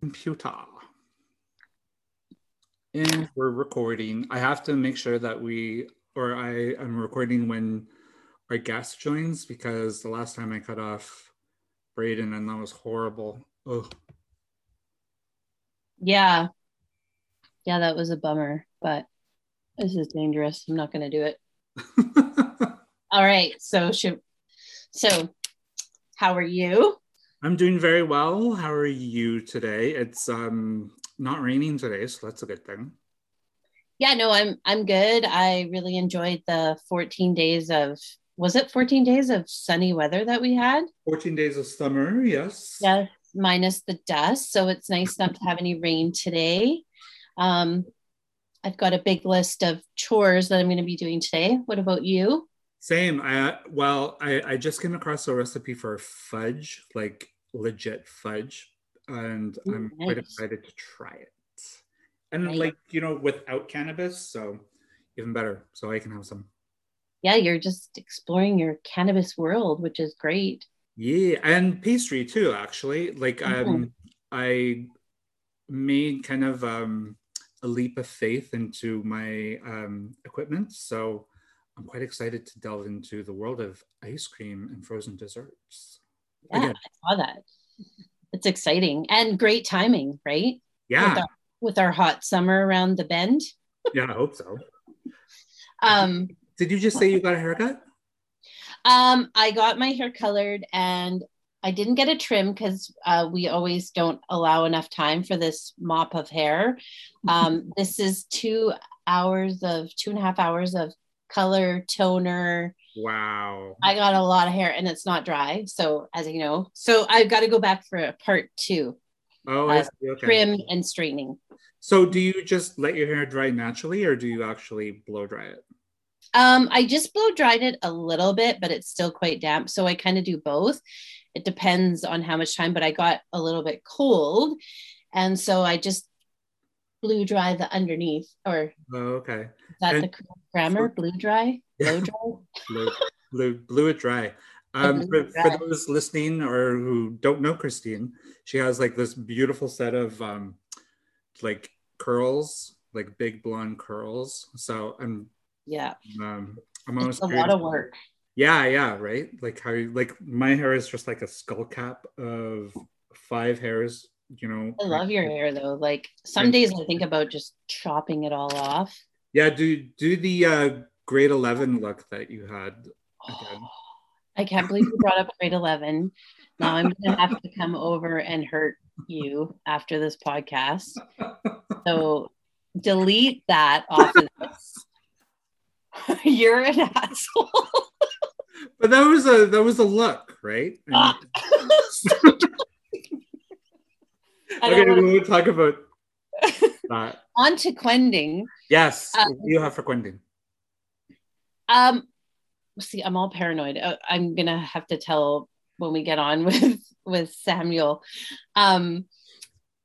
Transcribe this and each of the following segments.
computer. And we're recording. I have to make sure that we, or I am recording when our guest joins because the last time I cut off Braden and that was horrible. Oh, Yeah. Yeah, that was a bummer, but this is dangerous. I'm not going to do it. All right. So, should, so how are you? I'm doing very well. How are you today? It's um not raining today, so that's a good thing. Yeah, no, I'm I'm good. I really enjoyed the 14 days of was it 14 days of sunny weather that we had? 14 days of summer, yes. Yeah, minus the dust. So it's nice not to have any rain today. Um, I've got a big list of chores that I'm going to be doing today. What about you? Same. I well, I, I just came across a recipe for fudge, like legit fudge, and Ooh, I'm quite excited to try it. And Nice. like you know, without cannabis, so even better. So I can have some. Yeah, you're just exploring your cannabis world, which is great. Yeah, and pastry too. Actually, like Mhm. um, I made kind of um a leap of faith into my um equipment, so I'm quite excited to delve into the world of ice cream and frozen desserts. Yeah, Again. I saw that. It's exciting and great timing, right? Yeah, With our, with our hot summer around the bend. yeah, I hope so. Um, Did you just say you got a haircut? um, I got my hair colored and I didn't get a trim because uh, we always don't allow enough time for this mop of hair. Um, this is two hours of two and a half hours of color toner. Wow. I got a lot of hair and it's not dry. So, as you know, so I've got to go back for a part two Oh, I uh. Okay. trim and straightening. So, do you just let your hair dry naturally, or do you actually blow dry it? Um, I just blow dried it a little bit, but it's still quite damp. So I kind of do both. It depends on how much time, but I got a little bit cold. And so I just blew dry the underneath, or Oh, okay. that And- the grammar? Blew dry? Blow dry? blew, blew, it dry. Um, for, for those listening or who don't know Christine, she has like this beautiful set of um, like curls, like big blonde curls. So I'm Yeah. um, I'm It's almost a lot of work. Yeah, yeah, right. Like how like my hair is just like a skull cap of five hairs. You know. I love your hair though. Like some days I think about just chopping it all off. Yeah, do do the uh, grade eleven look that you had again. I can't believe you brought up grade 11. Now I'm going to have to come over and hurt you after this podcast. So delete that off of this. You're an asshole. But that was a that was a look, right? Ah. Okay, we'll talk about that. On to Quending. Yes, do you have for Quending? Um, see, I'm all paranoid. Uh, I'm gonna have to tell when we get on with with Samuel. Um,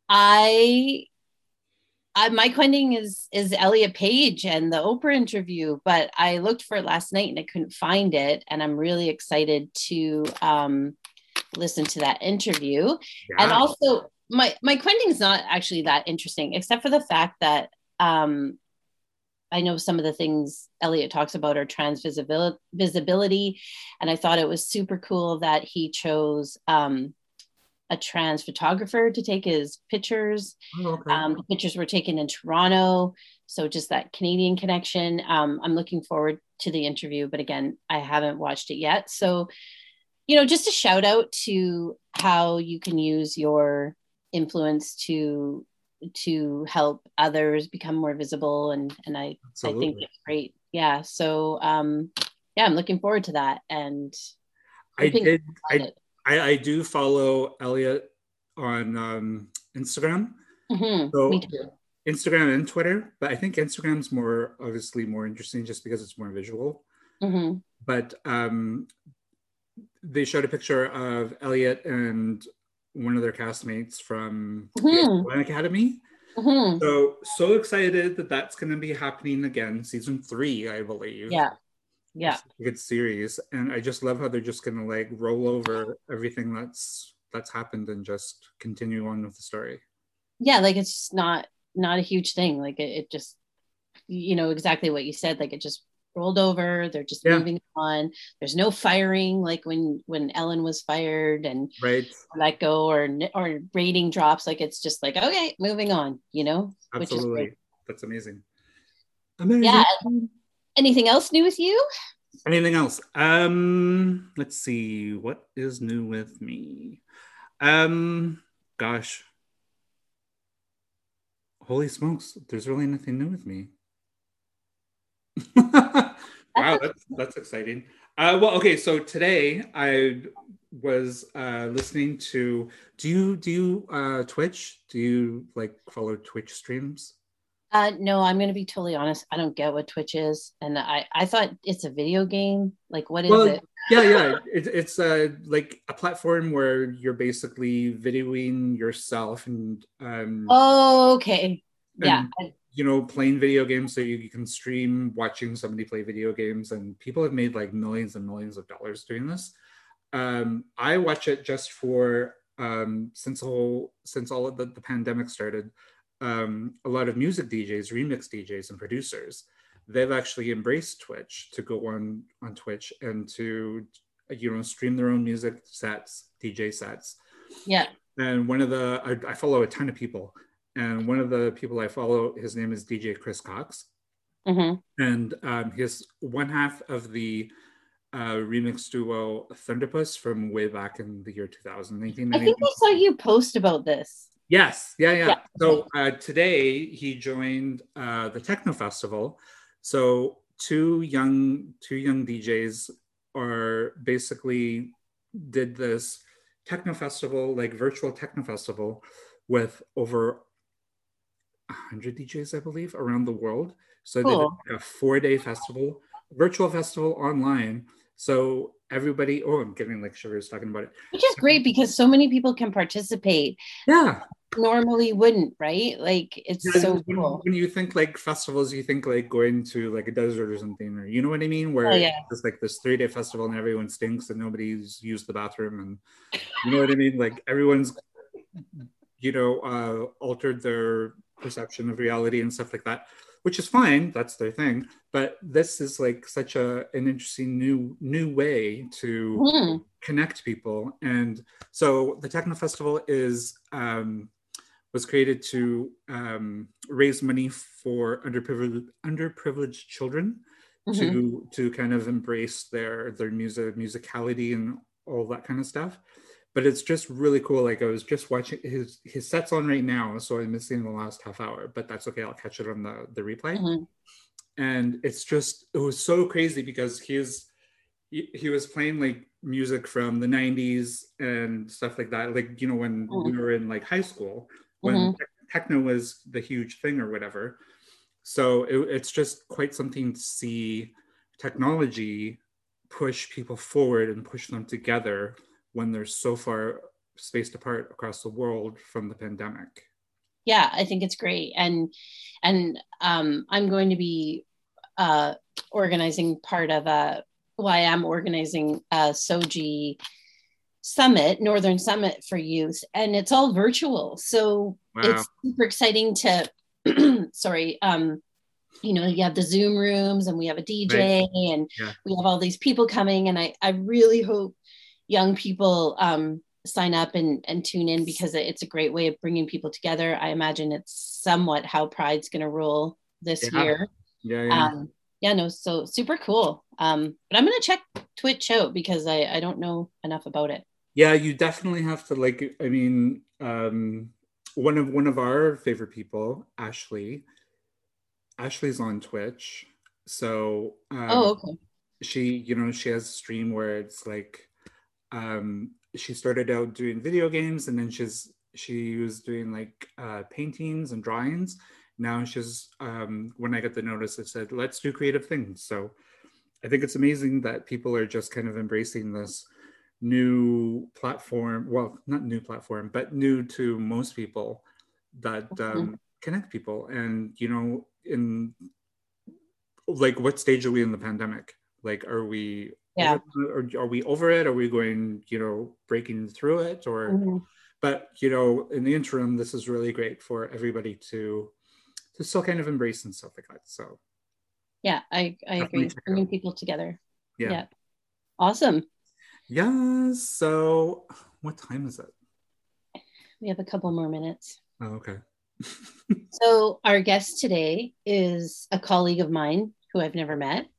I, I my Quending is is Elliot Page and the Oprah interview, but I looked for it last night and I couldn't find it, and I'm really excited to um listen to that interview. and also my my quending's not actually that interesting except for the fact that um i know some of the things elliot talks about are trans visibility and i thought it was super cool that he chose um a trans photographer to take his pictures Oh, okay. um, the pictures were taken in Toronto. So just that Canadian connection. Um, I'm looking forward to the interview, but again, I haven't watched it yet. So, you know, just a shout out to how you can use your influence to to help others become more visible and and I I think it's great. Yeah. So um yeah, I'm looking forward to that and I did. I. I I do follow Elliot on um, Instagram. Mhm, So. Instagram and Twitter, but I think Instagram's more obviously more interesting just because it's more visual. Mhm. But um, they showed a picture of Elliot and one of their castmates from the Mhm. Umbrella Academy. Mhm. So so excited that that's going to be happening again, season three, I believe. Yeah. Yeah. A good series, and I just love how they're just going to like roll over everything that's that's happened and just continue on with the story. yeah like it's not not a huge thing like it, it just you know exactly what you said like it just rolled over they're just Yeah. moving on. There's no firing like when when ellen was fired and right. let go or or rating drops like it's just like okay moving on you know which is absolutely. that's amazing. Amazing. Yeah anything else new with you? Anything else? Um let's see what is new with me? Um gosh. Holy smokes there's really nothing new with me wow that's that's exciting. Uh well okay so today i was uh listening to do you do you uh twitch? Do you like follow twitch streams? Uh no i'm gonna be totally honest. I don't get what twitch is and i i thought it's a video game. Like what is Well, it? yeah yeah. It, it's uh like a platform where you're basically videoing yourself and um oh okay. Yeah And- you know playing video games so you, you can stream watching somebody play video games and people have made like millions and millions of dollars doing this. Um i watch it just for um since all since all of the, the pandemic started um a lot of music djs remix djs and producers they've actually embraced twitch to go on on twitch and to you know stream their own music sets dj sets. Yeah. And one of the I, I follow a ton of people and one of the people i follow his name is dj chris cox. Hmm and um, he's one half of the uh, remix duo thunderpuss from way back in the year 2000 i think i saw you post about this. Yes. Yeah yeah, Yeah. so uh, today he joined uh, the techno festival. So two young two young djs are basically did this techno festival like virtual techno festival with over 100 djs i believe around the world. So Cool. they did a four day festival virtual festival online. So everybody oh i'm getting like shivers talking about it. Which is great because so many people can participate. Yeah. Normally wouldn't right? Like it's Yeah, so when, cool. when you think like festivals, you think like going to like a desert or something, or you know what I mean, where Oh, yeah. it's like this three day festival and everyone stinks and nobody's used the bathroom, and you know what I mean. Like everyone's, you know, uh, altered their perception of reality and stuff like that, which is fine. That's their thing. But this is like such a an interesting new new way to Hmm. connect people. And so the Techno Festival is um, was created to um, raise money for underprivileged underprivileged children Mhm. to to kind of embrace their their music musicality and all that kind of stuff. But it's just really cool. Like I was just watching his his sets on right now, so I'm missing the last half hour, but that's okay. I'll catch it on the the replay Mhm. and it's just it was so crazy because he's he, he was playing like music from the 90s and stuff like that like you know when we were in like high school when Mhm. tech- techno was the huge thing or whatever so it, it's just quite something to see technology push people forward and push them together when they're so far spaced apart across the world from the pandemic yeah i think it's great and and um i'm going to be uh organizing part of a well i am organizing a SOGI summit northern summit for youth and it's all virtual so Wow. it's super exciting to sorry um you know you have the zoom rooms and we have a dj and Yeah. we have all these people coming and i i really hope young people um sign up and and tune in because it's a great way of bringing people together. I imagine it's somewhat how pride's going to roll this Yeah. year. Yeah yeah. Um yeah no so super cool. Um but i'm going to check twitch out because i i don't know enough about it. Yeah you definitely have to like i mean um one of one of our favorite people ashley ashley's on twitch. So um, oh okay. she you know she has a stream where it's like um she started out doing video games and then she's she was doing like uh paintings and drawings. Now she's um when i got the notice it said let's do creative things. So i think it's amazing that people are just kind of embracing this new platform well not new platform but new to most people that um, connect people. And you know in like what stage are we in the pandemic? Like are we Yeah. or are we over it are we going you know breaking through it or Mhm. but you know, in the interim, this is really great for everybody to to still kind of embrace and stuff like that. So yeah, I I Definitely agree. Bringing people together. yeah. Yeah. Awesome. Yeah. So what time is it? We have a couple more minutes. Oh, okay. So our guest today is a colleague of mine who I've never met.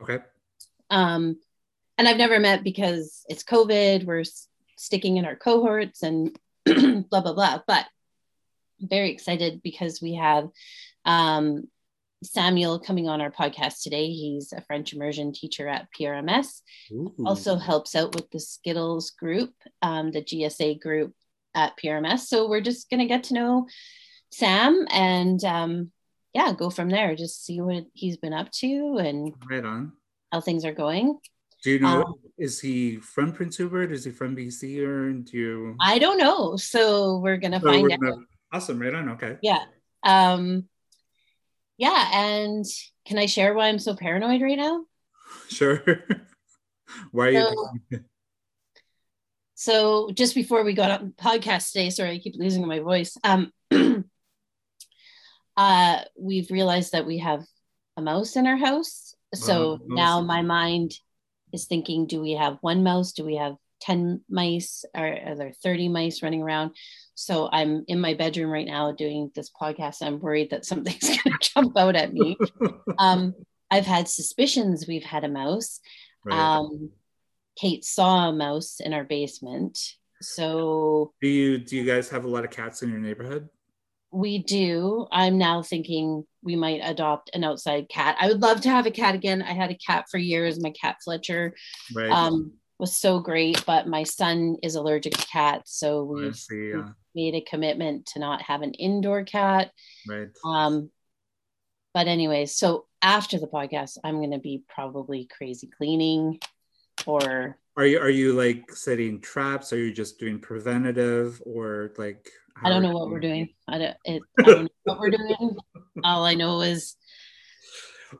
Okay. Um, and I've never met because it's COVID. We're s- sticking in our cohorts and blah blah blah. But I'm very excited because we have um, Samuel coming on our podcast today. He's a French immersion teacher at PRMS. Ooh. Also helps out with the Skittles group, um, the GSA group at PRMS. So we're just gonna get to know Sam and um, yeah, go from there. Just see what he's been up to and right on. how things are going. Do you know? Um, is he from Prince Rupert? Is he from BC? Or do you? I don't know. So we're gonna So find we're out. gonna- Awesome. Right on. Okay. Yeah. Um yeah, and can I share why I'm so paranoid right now? Sure. Why are you? So- So just before we got on podcast today, sorry, I keep losing my voice. Um uh we've realized that we have a mouse in our house. So Wow, now my mind is thinking, do we have one mouse? Do we have 10 mice? Or are there 30 mice running around? So I'm in my bedroom right now doing this podcast. I'm worried that something's gonna jump out at me. Um, I've had suspicions we've had a mouse. Right. Um, Kate saw a mouse in our basement. So do you do you guys have a lot of cats in your neighborhood? We do. I'm now thinking we might adopt an outside cat. I would love to have a cat again. I had a cat for years. My cat Fletcher Right. um, was so great, but my son is allergic to cats. So we've see. Yeah. made a commitment to not have an indoor cat. Right. Um, but anyways, so after the podcast, I'm gonna be probably crazy cleaning or Are you are you like setting traps? Are you just doing preventative or like? I don't know what we're doing. I don't, it, I don't know what we're doing. All I know is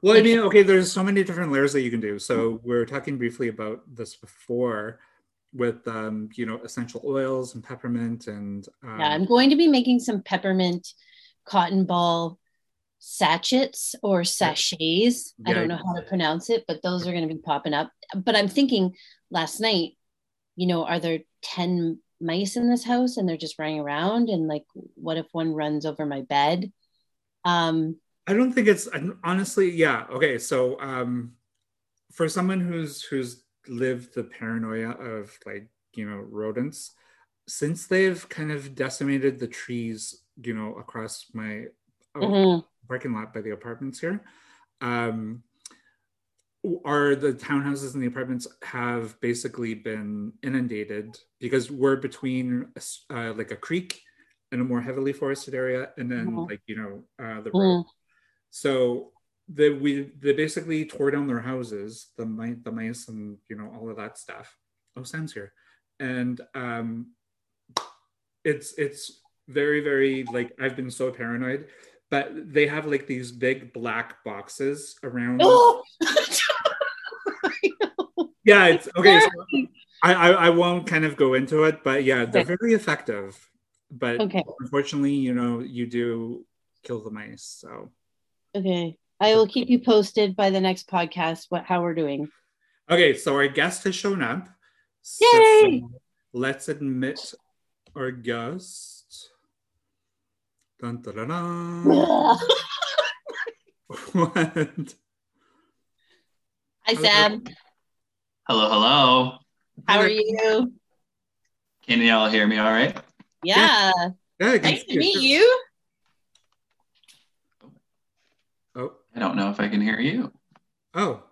Well, I mean, okay, there's so many different layers that you can do. So we are talking briefly about this before with um, you know, essential oils and peppermint and um, yeah, I'm going to be making some peppermint cotton ball sachets or sachets. I don't know how to pronounce it, but those are going to be popping up. But I'm thinking last night, you know, are there 10 mice in this house and they're just running around? And like, what if one runs over my bed? Um, I don't think it's honestly, yeah. Okay, so um, for someone who's who's lived the paranoia of like you know rodents, since they've kind of decimated the trees, you know, across my uh, mhm. parking lot by the apartments here, um, are the townhouses and the apartments have basically been inundated because we're between uh, like a creek and a more heavily forested area, and then Mhm. like you know uh, the road. Mhm. So they we they basically tore down their houses, the mice, the mice, and you know all of that stuff. Oh, Sam's here, and um, it's it's very very like I've been so paranoid, but they have like these big black boxes around. Yeah, it's okay. So I, I I won't kind of go into it, but yeah, they're Okay. very effective. But okay. unfortunately, you know, you do kill the mice. So Okay. I will keep you posted by the next podcast what how we're doing. Okay, so our guest has shown up. Yay! So let's admit our guest. Dun, dun, dun, dun. what? Hi Sam. Hello, hello. How are you? Can y'all hear me all right? Yeah. Yeah, I Nice to meet you. Oh, I don't know if I can hear you. oh,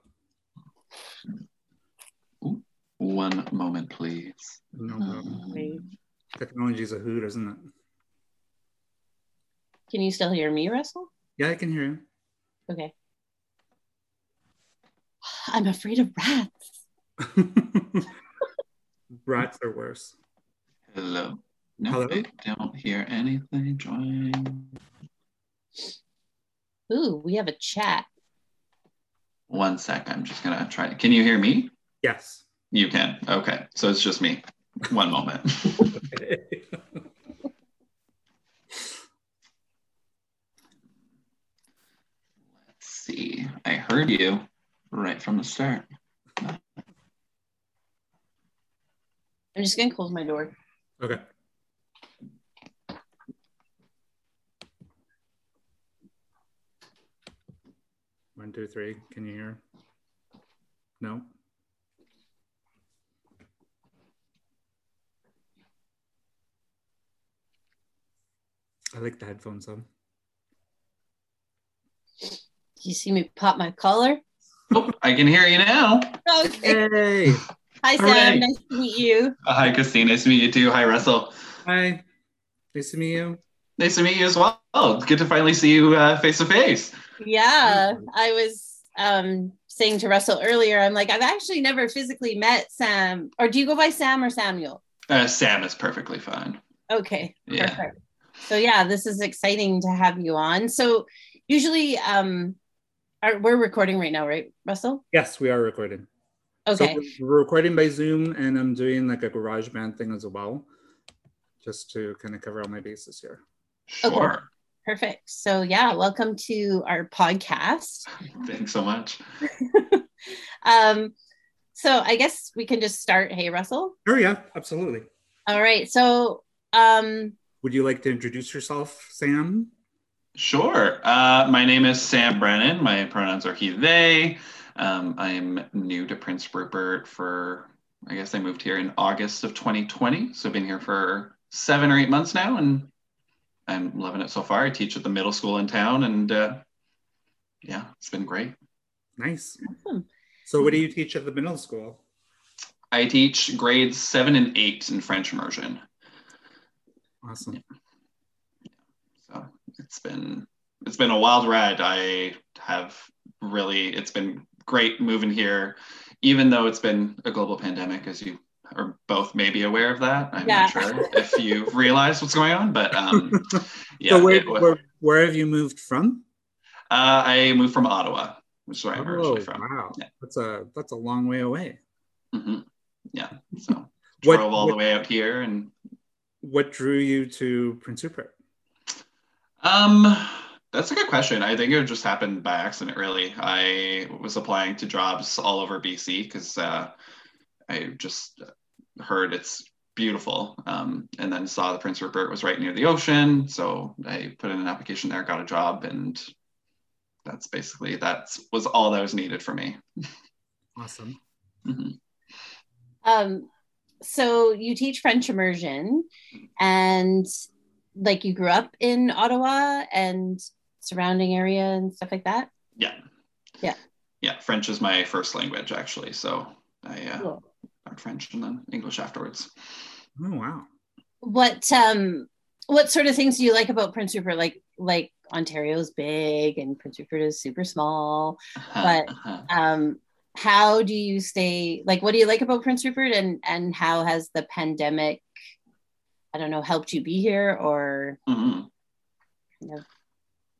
One moment, please. no um, problem. Wait. Technology's a hoot, isn't it? Can you still hear me, Russell? Yeah, I can hear you. Okay. I'm afraid of rats. you. Rats are worse. Hello. No, Hello? I don't hear anything. Join. Ooh, we have a chat. One sec. I'm just gonna try. Can you hear me? Yes. You can. Okay. So it's just me. One moment. Let's see. I heard you right from the start. Just gonna close my door. okay. One, two, three. Can you hear? No. I like the headphones on. Do you see me pop my collar? Oh, I can hear you now. Okay. Hey. Hi, Sam. Hooray. Nice to meet you. Uh, hi, Christine. Nice to meet you too. Hi, Russell. Hi. Nice to meet you. Nice to meet you as well. Good to finally see you uh, face to face. Yeah, I was um, saying to Russell earlier, I'm like, I've actually never physically met Sam. Or do you go by Sam or Samuel? Uh, Sam is perfectly fine. Okay, Yeah. perfect. So yeah, this is exciting to have you on. So usually, um, are, we're recording right now, right, Russell? Yes, we are recording. Okay. So we're recording by Zoom and I'm doing like a garage band thing as well. Just to kind of cover all my bases here. Sure. Perfect. So yeah, welcome to our podcast. Thanks so much. Um, so I guess we can just start. Hey, Russell. Oh yeah, absolutely. All right. So um, Would you like to introduce yourself, Sam? Sure. Uh, my name is Sam Brennan. My pronouns are he, they. Um, I'm new to Prince Rupert for, I guess I moved here in August of 2020. So I've been here for seven or eight months now and I'm loving it so far. I teach at the middle school in town and uh, yeah, it's been great. Nice. Awesome. So what do you teach at the middle school? I teach grades seven and eight in French immersion. Awesome. Yeah. So it's been it's been a wild ride. I have really it's been great moving here, even though it's been a global pandemic, as you are both maybe aware of that. I'm Yeah. not sure if you realize what's going on, but um, yeah, so where, where, where have you moved from? uh, I moved from Ottawa, which is where I'm Oh, originally from. wow. Yeah. That's a that's a long way away. hmm Yeah, so What- drove all what- the way out here and What drew you to Prince Rupert? Um, that's a good question. I think it just happened by accident, really. I was applying to jobs all over BC because uh, I just heard it's beautiful, um, and then saw the Prince Rupert was right near the ocean. So I put in an application there, got a job, and that's basically that was all that was needed for me. Awesome. Mhm. Um, so you teach French immersion, and like you grew up in Ottawa and surrounding area and stuff like that. Yeah. Yeah. Yeah. French is my first language, actually. So I uh, Cool. learned French and then English afterwards. Oh wow. What um, what sort of things do you like about Prince Rupert? Like like Ontario's big and Prince Rupert is super small. But- Uh-huh. um how do you stay like what do you like about prince rupert and and how has the pandemic i don't know helped you be here or Mhm. kind of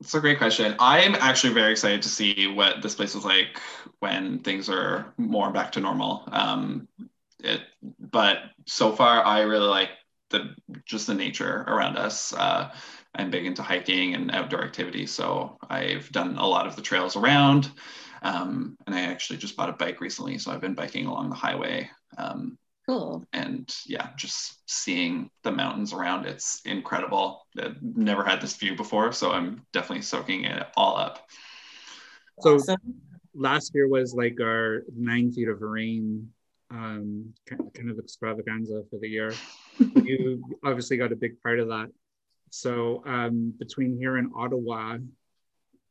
It's a great question. I'm actually very excited to see what this place is like when things are more back to normal. Um, it, but so far, I really like the just the nature around us. Uh, I'm big into hiking and outdoor activities, so I've done a lot of the trails around. Um, and I actually just bought a bike recently, so I've been biking along the highway. Um, cool and yeah, just seeing the mountains around it's incredible. I've never had this view before, so I'm definitely soaking it all up. So awesome. last year was like our nine feet of rain um, kind of extravaganza for the year. you obviously got a big part of that. So um, between here and Ottawa,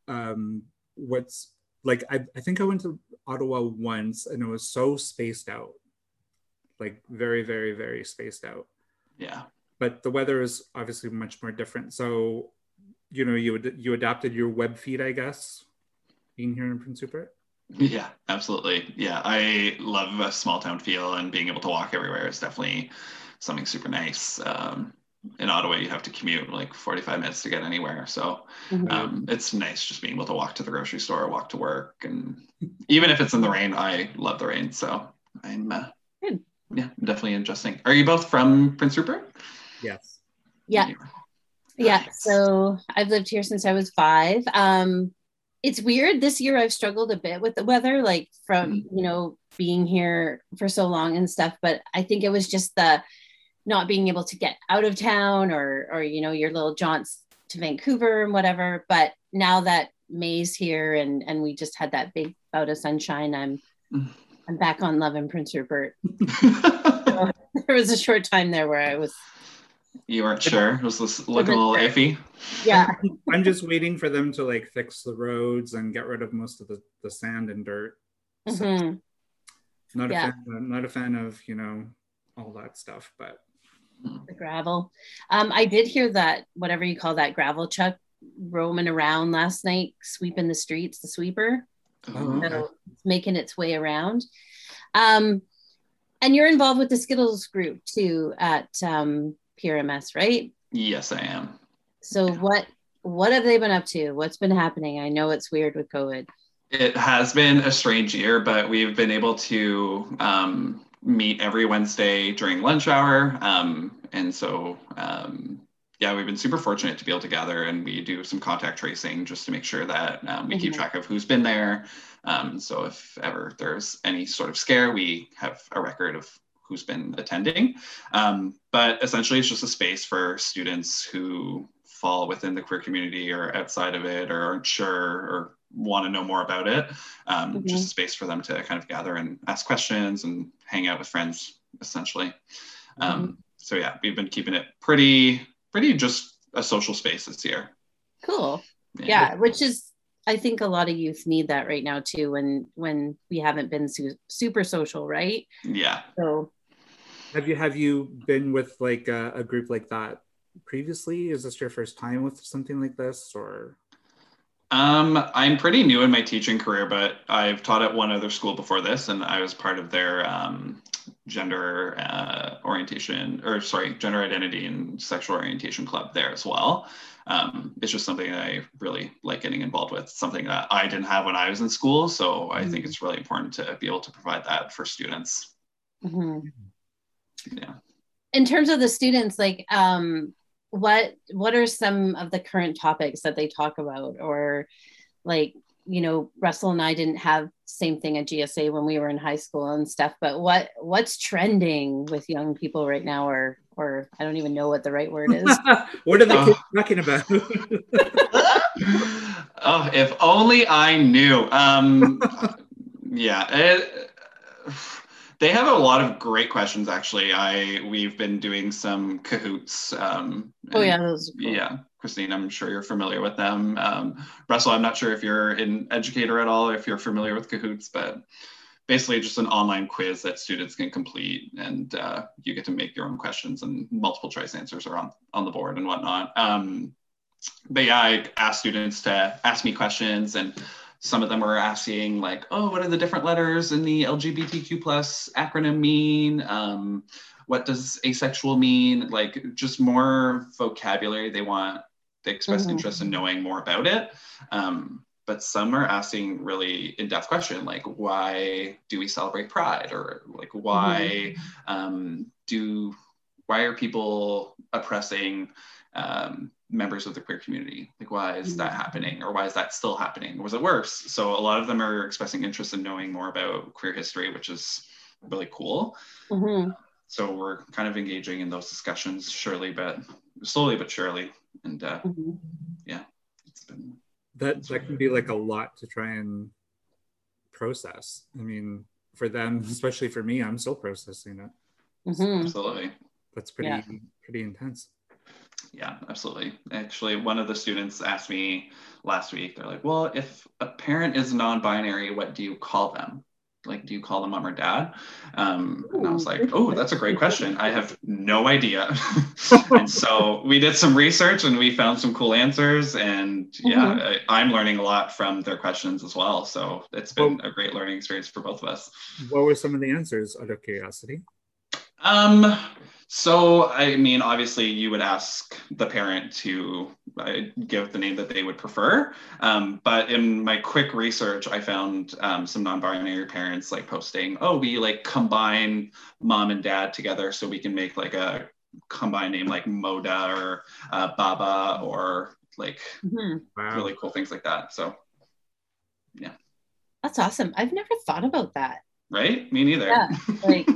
um, what's like I, I think I went to Ottawa once and it was so spaced out, like very, very, very spaced out. Yeah. But the weather is obviously much more different. So, you know, you ad- you adapted your web feed, I guess, being here in Prince Rupert. Yeah, absolutely. Yeah, I love a small town feel and being able to walk everywhere is definitely something super nice. Um, in Ottawa, you have to commute like 45 minutes to get anywhere. So Mhm. um, it's nice just being able to walk to the grocery store, walk to work. And even if it's in the rain, I love the rain. So I'm, uh, Good. Yeah, definitely interesting. Are you both from Prince Rupert? Yes. Yeah. Yeah. So I've lived here since I was five. Um, it's weird. This year I've struggled a bit with the weather, like from, Mm-hmm. you know, being here for so long and stuff. But I think it was just the not being able to get out of town or, or, you know, your little jaunts to Vancouver and whatever. But now that May's here and, and we just had that big bout of sunshine, I'm, Mm. I'm back on Love and Prince Rupert. There was a short time there where I was, you weren't sure. It was this looking a little iffy. yeah. I'm just waiting for them to like fix the roads and get rid of most of the, the sand and dirt. So, Mhm. not a Yeah. fan, I'm not a fan of, you know, all that stuff, but the gravel. Um, I did hear that whatever you call that gravel chuck roaming around last night, sweeping the streets, the sweeper. Oh, okay. So it's making its way around. Um, and you're involved with the Skittles group too at um, PRMS, right? Yes, I am. So what what have they been up to? What's been happening? I know it's weird with COVID. It has been a strange year, but we've been able to um, meet every Wednesday during lunch hour. Um, and so, um, yeah, we've been super fortunate to be able to gather and we do some contact tracing just to make sure that um, we keep Mhm. track of who's been there. Um, so if ever there's any sort of scare, we have a record of who's been attending. Um, but essentially, it's just a space for students who fall within the queer community or outside of it or aren't sure or want to know more about it. Um, Mhm. Just a space for them to kind of gather and ask questions and hang out with friends, essentially. Um, so yeah, we've been keeping it pretty, pretty just a social space this year. Cool. Yeah, which is I think a lot of youth need that right now too when when we haven't been su- super social, right? Yeah. So have you have you been with like a, a group like that previously? Is this your first time with something like this or Um, I'm pretty new in my teaching career, but I've taught at one other school before this, and I was part of their um, gender uh, orientation, or sorry, gender identity and sexual orientation club there as well. Um, it's just something that I really like getting involved with, something that I didn't have when I was in school. So I think it's really important to be able to provide that for students. mhm. Yeah. in terms of the students, like um what what are some of the current topics that they talk about or like you know russell and i didn't have same thing at gsa when we were in high school and stuff but what what's trending with young people right now or or i don't even know what the right word is what are the Oh. talking about? oh, if only I knew. Um, yeah, it, they have a lot of great questions. Actually, I we've been doing some Kahoots. Um, oh and- yeah those are cool. yeah. Christine, I'm sure you're familiar with them. Um, Russell, I'm not sure if you're an educator at all, if you're familiar with Kahoots, but basically just an online quiz that students can complete and uh, you get to make your own questions and multiple choice answers are on, on the board and whatnot. Um, but yeah, I asked students to ask me questions and some of them were asking like, oh, what are the different letters in the LGBTQ plus acronym mean? Um, what does asexual mean? Like just more vocabulary. They want, they express Mhm. interest in knowing more about it. Um, but some are asking really in-depth question like why do we celebrate pride or like why um, do why are people oppressing um, members of the queer community like why is that happening or why is that still happening or was it worse so a lot of them are expressing interest in knowing more about queer history which is really cool Mhm. so we're kind of engaging in those discussions surely but slowly but surely and uh, Mhm. it's been that that can be like a lot to try and process. I mean, for them, especially for me, I'm still processing it. Mhm. absolutely That's pretty Yeah. pretty intense. Yeah, absolutely. Actually, one of the students asked me last week, they're like, well, if a parent is non binary, what do you call them? Like, do you call them mom or dad? Um, and I was like, oh, that's a great question. I have no idea. and so we did some research and we found some cool answers. And yeah, I, I'm learning a lot from their questions as well. So it's been a great learning experience for both of us. What were some of the answers out of curiosity? Um, So, I mean, obviously, you would ask the parent to uh, give the name that they would prefer. Um, but in my quick research, I found um, some non-binary parents like posting, "Oh, we like combine mom and dad together so we can make like a combined name like Moda or uh, Baba or like Mhm. Wow. really cool things like that." So, yeah, That's awesome. I've never thought about that. right? Me neither. Yeah. Like.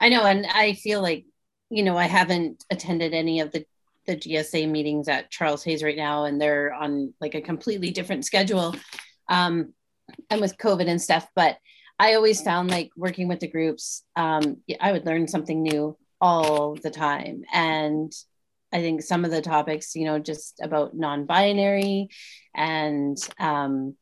I know, and I feel like, you know, I haven't attended any of the the GSA meetings at Charles Hays right now, and they're on like a completely different schedule, um, and with COVID and stuff. But I always found like working with the groups, um, I would learn something new all the time, and I think some of the topics, you know, just about non-binary, and um,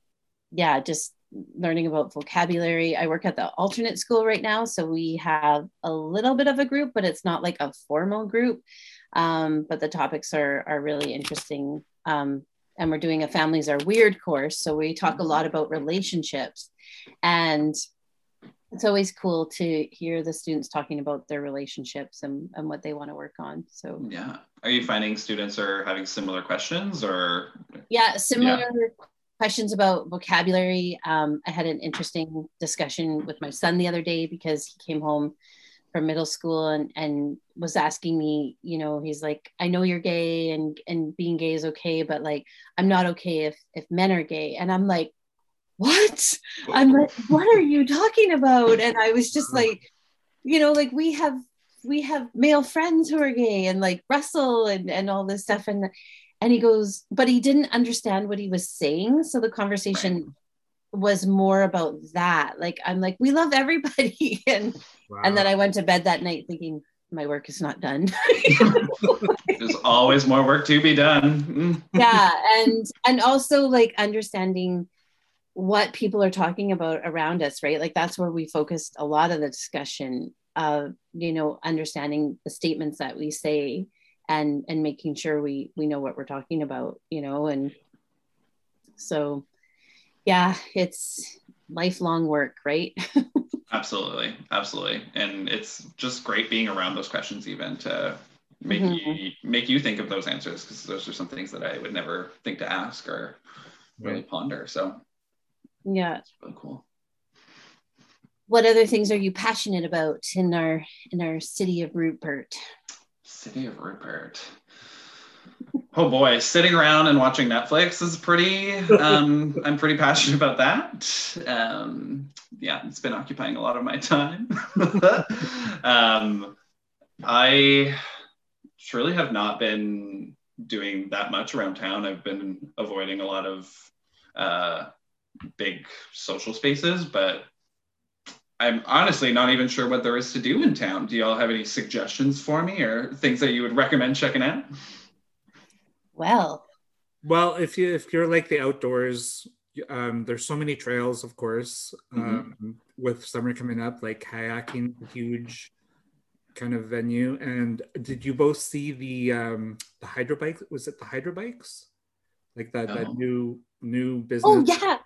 yeah, just learning about vocabulary. I work at the alternate school right now, so we have a little bit of a group, but it's not like a formal group. Um, but the topics are are really interesting. Um, and we're doing a families are weird course, so we talk a lot about relationships, and it's always cool to hear the students talking about their relationships and, and what they want to work on. So Yeah. Are you finding students are having similar questions or? yeah similar questions about vocabulary. Um, i had an interesting discussion with my son the other day because he came home from middle school and, and was asking me you know he's like i know you're gay and and being gay is okay but like i'm not okay if if men are gay. And i'm like what? I'm like what are you talking about? And i was just like you know like we have we have male friends who are gay and like russell and and all this stuff. And and he goes but he didn't understand what he was saying. So the conversation was more about that. Like i'm like we love everybody. And Wow. and then i went to bed that night thinking my work is not done. There's always more work to be done. Mm. yeah. And and also like understanding what people are talking about around us right? Like that's where we focused a lot of the discussion of you know understanding the statements that we say and and making sure we we know what we're talking about you know and so yeah it's lifelong work right Absolutely, absolutely, and it's just great being around those questions, even to make Mhm. you make you think of those answers, because those are some things that I would never think to ask or really Right. ponder. So yeah it's really cool. what other things are you passionate about in our in our city of rupert City of Rupert. Oh boy, sitting around and watching Netflix is pretty. Um, I'm pretty passionate about that. Um, yeah, it's been occupying a lot of my time. um, I truly have not been doing that much around town. I've been avoiding a lot of uh, big social spaces, but I'm honestly not even sure what there is to do in town. Do y'all have any suggestions for me or things that you would recommend checking out? well Well, if you if you're like the outdoors, um, there's so many trails, of course. Um, with summer coming up, like kayaking, a huge kind of venue. And did you both see the um, the hydro bike? Was it the hydro bikes? Like that No. that new new business oh yeah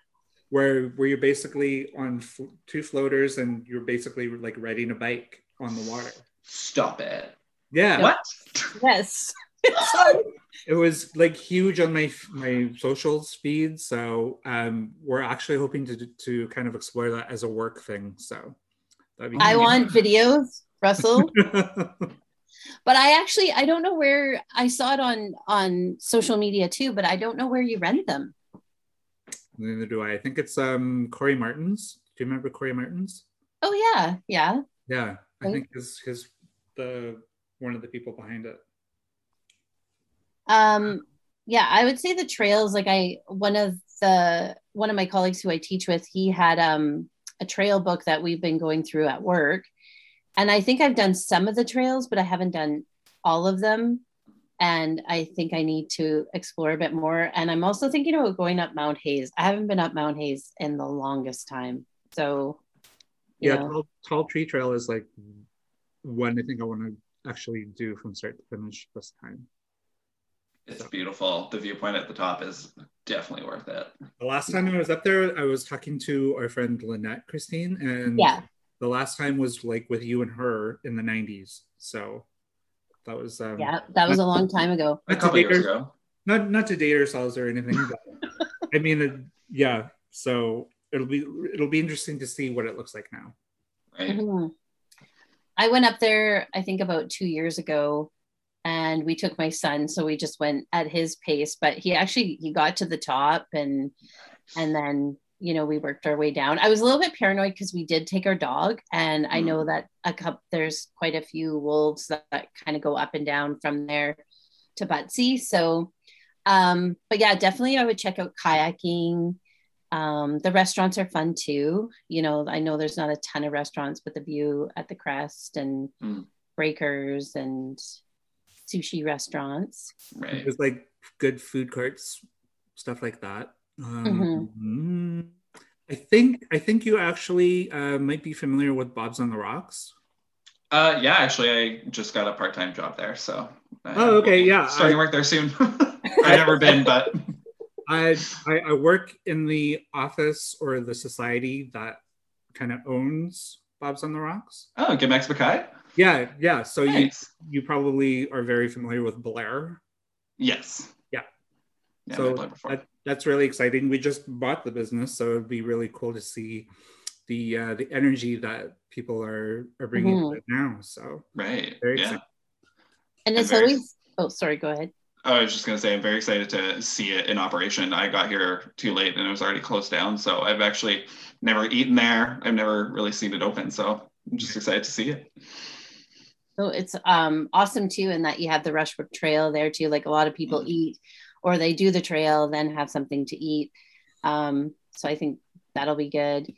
where where you're basically on f- two floaters and you're basically like riding a bike on the water. Stop it. Yeah, What? yes it was like huge on my my social feed so um we're actually hoping to to kind of explore that as a work thing so that'd be I want videos, Russell. But I actually I don't know where I saw it on on social media too, but I don't know where you rent them. Neither do i i think it's um corey martins do you remember corey martins Oh yeah, yeah. yeah i Right. think his his the one of the people behind it Um yeah, I would say the trails like I one of the one of my colleagues who I teach with, he had um a trail book that we've been going through at work. And I think I've done some of the trails, but I haven't done all of them. And I think I need to explore a bit more. And I'm also thinking about going up Mount Hays. I haven't been up Mount Hays in the longest time. So, yeah tall, tall tree trail is like one i think i want to actually do from start to finish this time It's beautiful. The viewpoint at the top is definitely worth it. The last time I was up there, I was talking to our friend Lynette Christine, and yeah. the last time was like with you and her in the 90s. So that was um, yeah, that was a long time ago. A Not to couple date years her- ago. not not to date ourselves or anything. But, I mean, it, yeah. So it'll be it'll be interesting to see what it looks like now. Right. Mhm. I went up there, I think about two years ago, and we took my son. So we just went at his pace, but he actually he got to the top and and then you know we worked our way down. I was a little bit paranoid because we did take our dog, and I know that a couple there's quite a few wolves that, that kind of go up and down from there to Butze. So um, but yeah, definitely I would check out kayaking um the restaurants are fun too you know i know there's not a ton of restaurants but the view at the crest and Mm. breakers and sushi restaurants Right. There's like good food courts, stuff like that. Um, mm, I think I think you actually uh, might be familiar with Bob's on the Rocks. Uh, yeah, actually, I just got a part-time job there, so. uh, Oh, okay, yeah, Starting I- work there soon. I've never been, but I, I I work in the office or the society that kind of owns Bob's on the Rocks. oh, Gitmaxmak'ay. Yeah, yeah. So you you probably are very familiar with Blair. Yes. Yeah. Yeah, So I've played before. That, that's really exciting. We just bought the business, so it'd be really cool to see the uh, the energy that people are are bringing to it now. So right. very yeah. exciting. and I'm it's very- always oh sorry go ahead I was just gonna say I'm very excited to see it in operation. I got here too late and it was already closed down, so I've actually never eaten there. I've never really seen it open, so I'm just excited to see it. so it's um awesome too in that you have the rushbrook trail there too like a lot of people Mhm. eat or they do the trail then have something to eat. Um so i think that'll be good.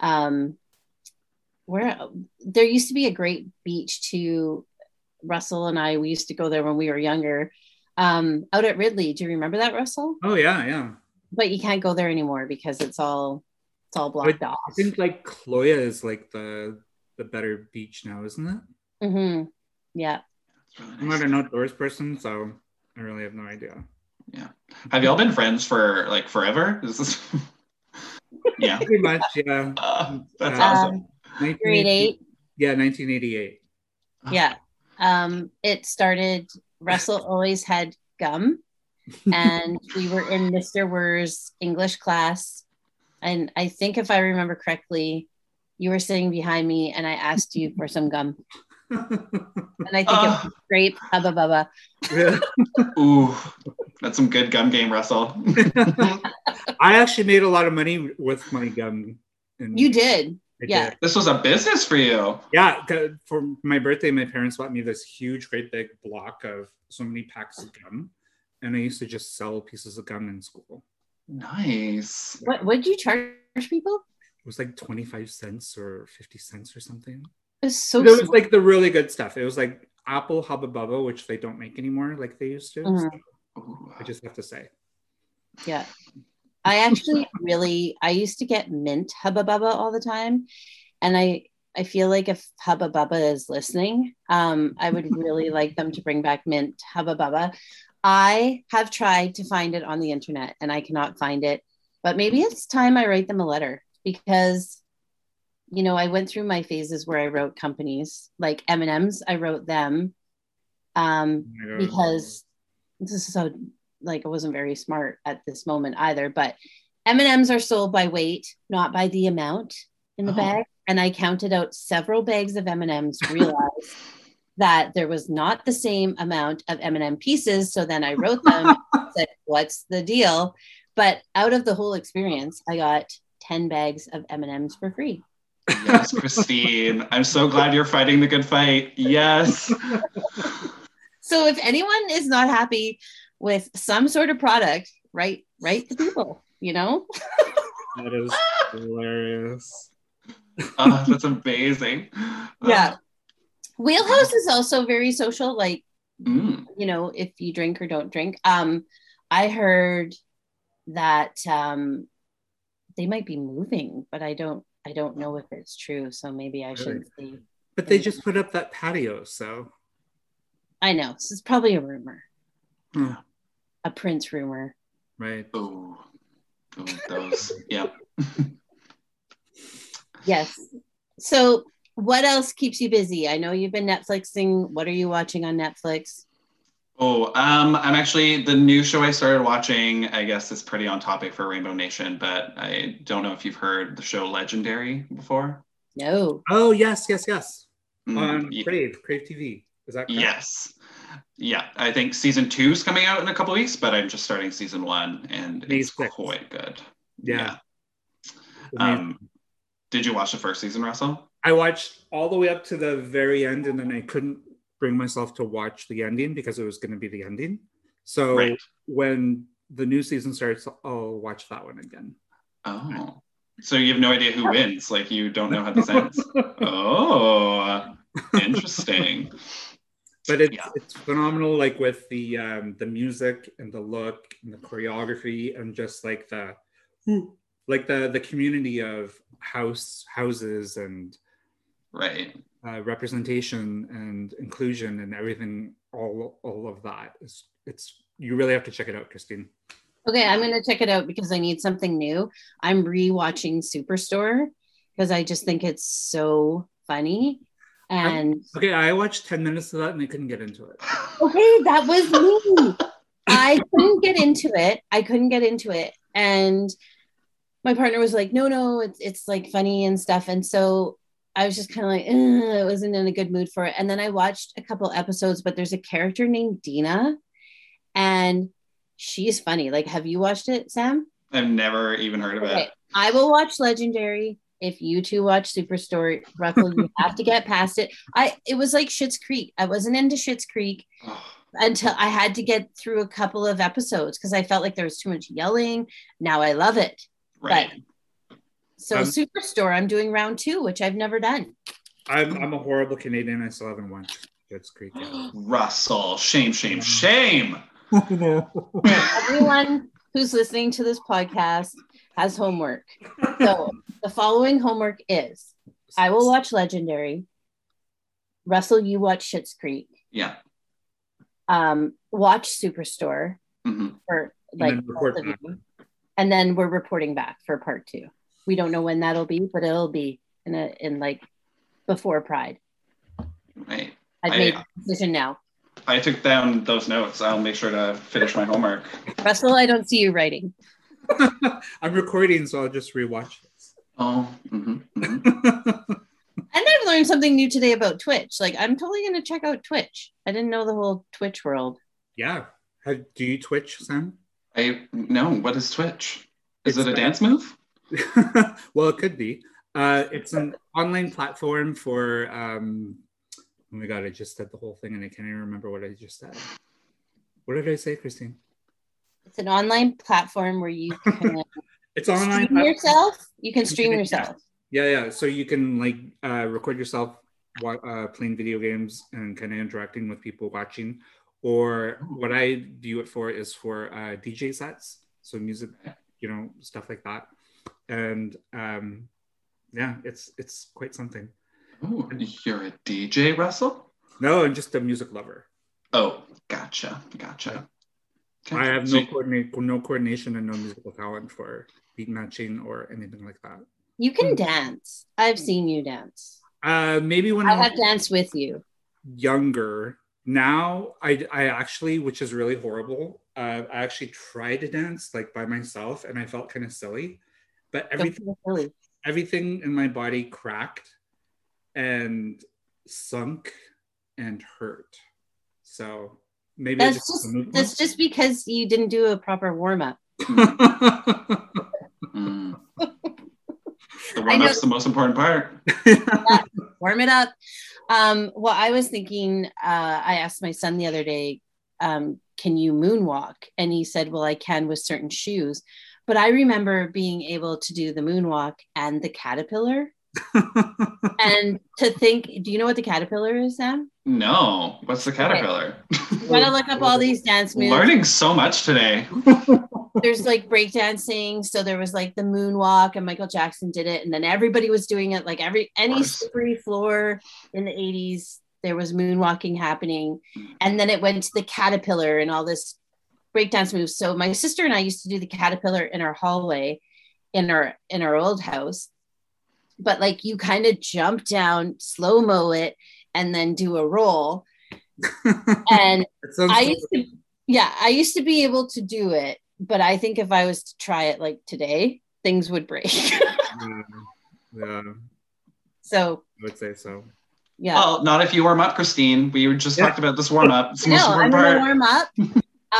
Um where there used to be a great beach to russell and i. We used to go there when we were younger. Um out at ridley. Do you remember that russell? Oh yeah, yeah. but you can't go there anymore because it's all it's all blocked off. I think like Kloiya is like the the better beach now, isn't it? Mm-hmm. yeah. It's really I'm not an outdoors person, so I really have no idea. Have y'all been friends for like forever? Is this... yeah. Pretty much, yeah. Uh, that's Uh, awesome. um, grade eight Yeah, 1988. yeah um it started russell always had gum and we were in mr Wer's english class and i think if i remember correctly you were sitting behind me and i asked you for some gum and i think it Ah. was grape hubba bubba Yeah. Ooh, that's some good gum game, Russell. I actually made a lot of money with my gum. And you did I yeah. did. this was a business for you. Yeah. for my birthday, my parents bought me this huge, great big block of so many packs of gum, and I used to just sell pieces of gum in school. Nice. what what did you charge people It was like twenty five cents or fifty cents or something. it was so it was small. like the really good stuff. It was like apple hubba bubba, which they don't make anymore like they used to. Mhm. So Ooh. I just have to say. Yeah. I actually really I used to get mint Hubba Bubba all the time. And I I feel like if Hubba Bubba is listening, um, I would really like them to bring back mint Hubba Bubba. I have tried to find it on the internet and I cannot find it, but maybe it's time I write them a letter because you know, I went through my phases where I wrote companies like M&M's, I wrote them um my God. because this is so like I wasn't very smart at this moment either. But M and M's are sold by weight, not by the amount in the Oh. bag. And I counted out several bags of M and M's, realized that there was not the same amount of M and M pieces. So then I wrote them, said, "What's the deal?" But out of the whole experience, I got ten bags of M and M's for free. Yes, Christine. I'm so glad you're fighting the good fight. Yes. So if anyone is not happy with some sort of product, write write the people. You know. that is hilarious. Oh, that's amazing. yeah wheelhouse is also very social like Mm. you know if you drink or don't drink um i heard that um they might be moving but i don't i don't know if it's true so maybe i should see. But they just put up that patio, so i know this is probably a rumor Hmm. a prince rumor right. Oh, Ooh, those. Yep. yes so what else keeps you busy? I know you've been Netflixing. What are you watching on Netflix? Oh, um, I'm actually the new show I started watching. I guess is pretty on topic for Rainbow Nation, but I don't know if you've heard the show Legendary before. No. Oh yes, yes, yes. Mm, On yeah. Crave, Crave TV. Is that correct? Yes. Yeah, I think season two is coming out in a couple weeks, but I'm just starting season one, and May it's 6th. quite good. Yeah. Um, did you watch the first season, Russell? I watched all the way up to the very end, and then I couldn't bring myself to watch the ending because it was going to be the ending. So Right. when the new season starts, I'll watch that one again. Oh, so you have no idea who wins? Like you don't know how this ends? Oh, interesting. But it's Yeah. it's phenomenal like with the um the music and the look and the choreography and just like the like the the community of house houses and Right. uh, representation and inclusion and everything all all of that is it's you really have to check it out christine Okay, I'm gonna check it out because I need something new. I'm rewatching Superstore because I just think it's so funny. And okay i watched 10 minutes of that and i couldn't get into it oh, okay, that was me. I couldn't get into it. I couldn't get into it. And my partner was like, no, no, it's it's like funny and stuff. And so I was just kind of like, "Ugh," I wasn't in a good mood for it. And then I watched a couple episodes, but there's a character named Dina, and she's funny. Like, have you watched it, Sam? I've never even heard of Okay, it. I will watch Legendary. If you two watch Superstore, Russell, you have to get past it. I it was like Schitt's Creek. I wasn't into Schitt's Creek until I had to get through a couple of episodes because I felt like there was too much yelling. Now I love it. right. So Um, Superstore, I'm doing round two, which I've never done. i'm, I'm a horrible canadian i still haven't watched Schitt's creek yet Russell, shame, shame, shame. Everyone who's listening to this podcast has homework. So the following homework is I will watch Legendary. Russell, you watch Schitt's Creek. Yeah. Um, watch Superstore hmm for like then both of you. and then we're reporting back for part two. We don't know when that'll be, but it'll be in a in like before Pride. Right. I've I- made a decision now. I took down those notes. I'll make sure to finish my homework. Russell, I don't see you writing. i'm recording so i'll just rewatch this Oh, hmm hmm And I've learned something new today about Twitch. Like I'm totally gonna check out Twitch. I didn't know the whole Twitch world. yeah How, do you twitch sam I no. What is Twitch? Is It's it a a- dance move? well, it could be. Uh, it's an online platform for. Um, oh my god! I just said the whole thing, and I can't even remember what I just said. What did I say, Christine? It's an online platform where you can It's online. stream yourself. You can stream yourself. Yeah, yeah. So you can like uh, record yourself wa- uh, playing video games and kind of interacting with people watching. Or what I view it for is for uh, DJ sets, so music, you know, stuff like that. And um, yeah, it's it's quite something. Oh, you're a DJ, Russell? No, I'm just a music lover. Oh, gotcha, gotcha. Okay. I have no coordinate, no coordination and no musical talent for beat matching or anything like that. You can dance. I've seen you dance. Uh, maybe when I I have danced with you. younger. Now, I, I actually, which is really horrible. Uh, I actually tried to dance like by myself, and I felt kind of silly. But everything, silly. everything in my body cracked and sunk and hurt. So maybe That's just just that's just because you didn't do a proper warm up. Mm. The I warm know- up's the most important part. warm it up. Um, well, I was thinking, uh, I asked my son the other day, um, can you moonwalk? And he said, well, I can with certain shoes. But I remember being able to do the moonwalk and the caterpillar. and to think, do you know what the caterpillar is, Sam? No, what's the caterpillar? You gotta look up all these dance moves. Learning so much today. There's like breakdancing. So there was like the moonwalk, and Michael Jackson did it, and then everybody was doing it. Like every any slippery floor in the 80s, there was moonwalking happening. And then it went to the caterpillar and all this breakdance moves. So my sister and I used to do the caterpillar in our hallway in our in our old house. but like you kind of jump down, slow mo it, and then do a roll. And I used to, yeah, I used to be able to do it, but I think if I was to try it like today, things would break. yeah. yeah. So I would say so. Yeah. Well, not if you warm up, Christine. We just Yeah. talked about this warm up. It's the no, I'm gonna part. warm up.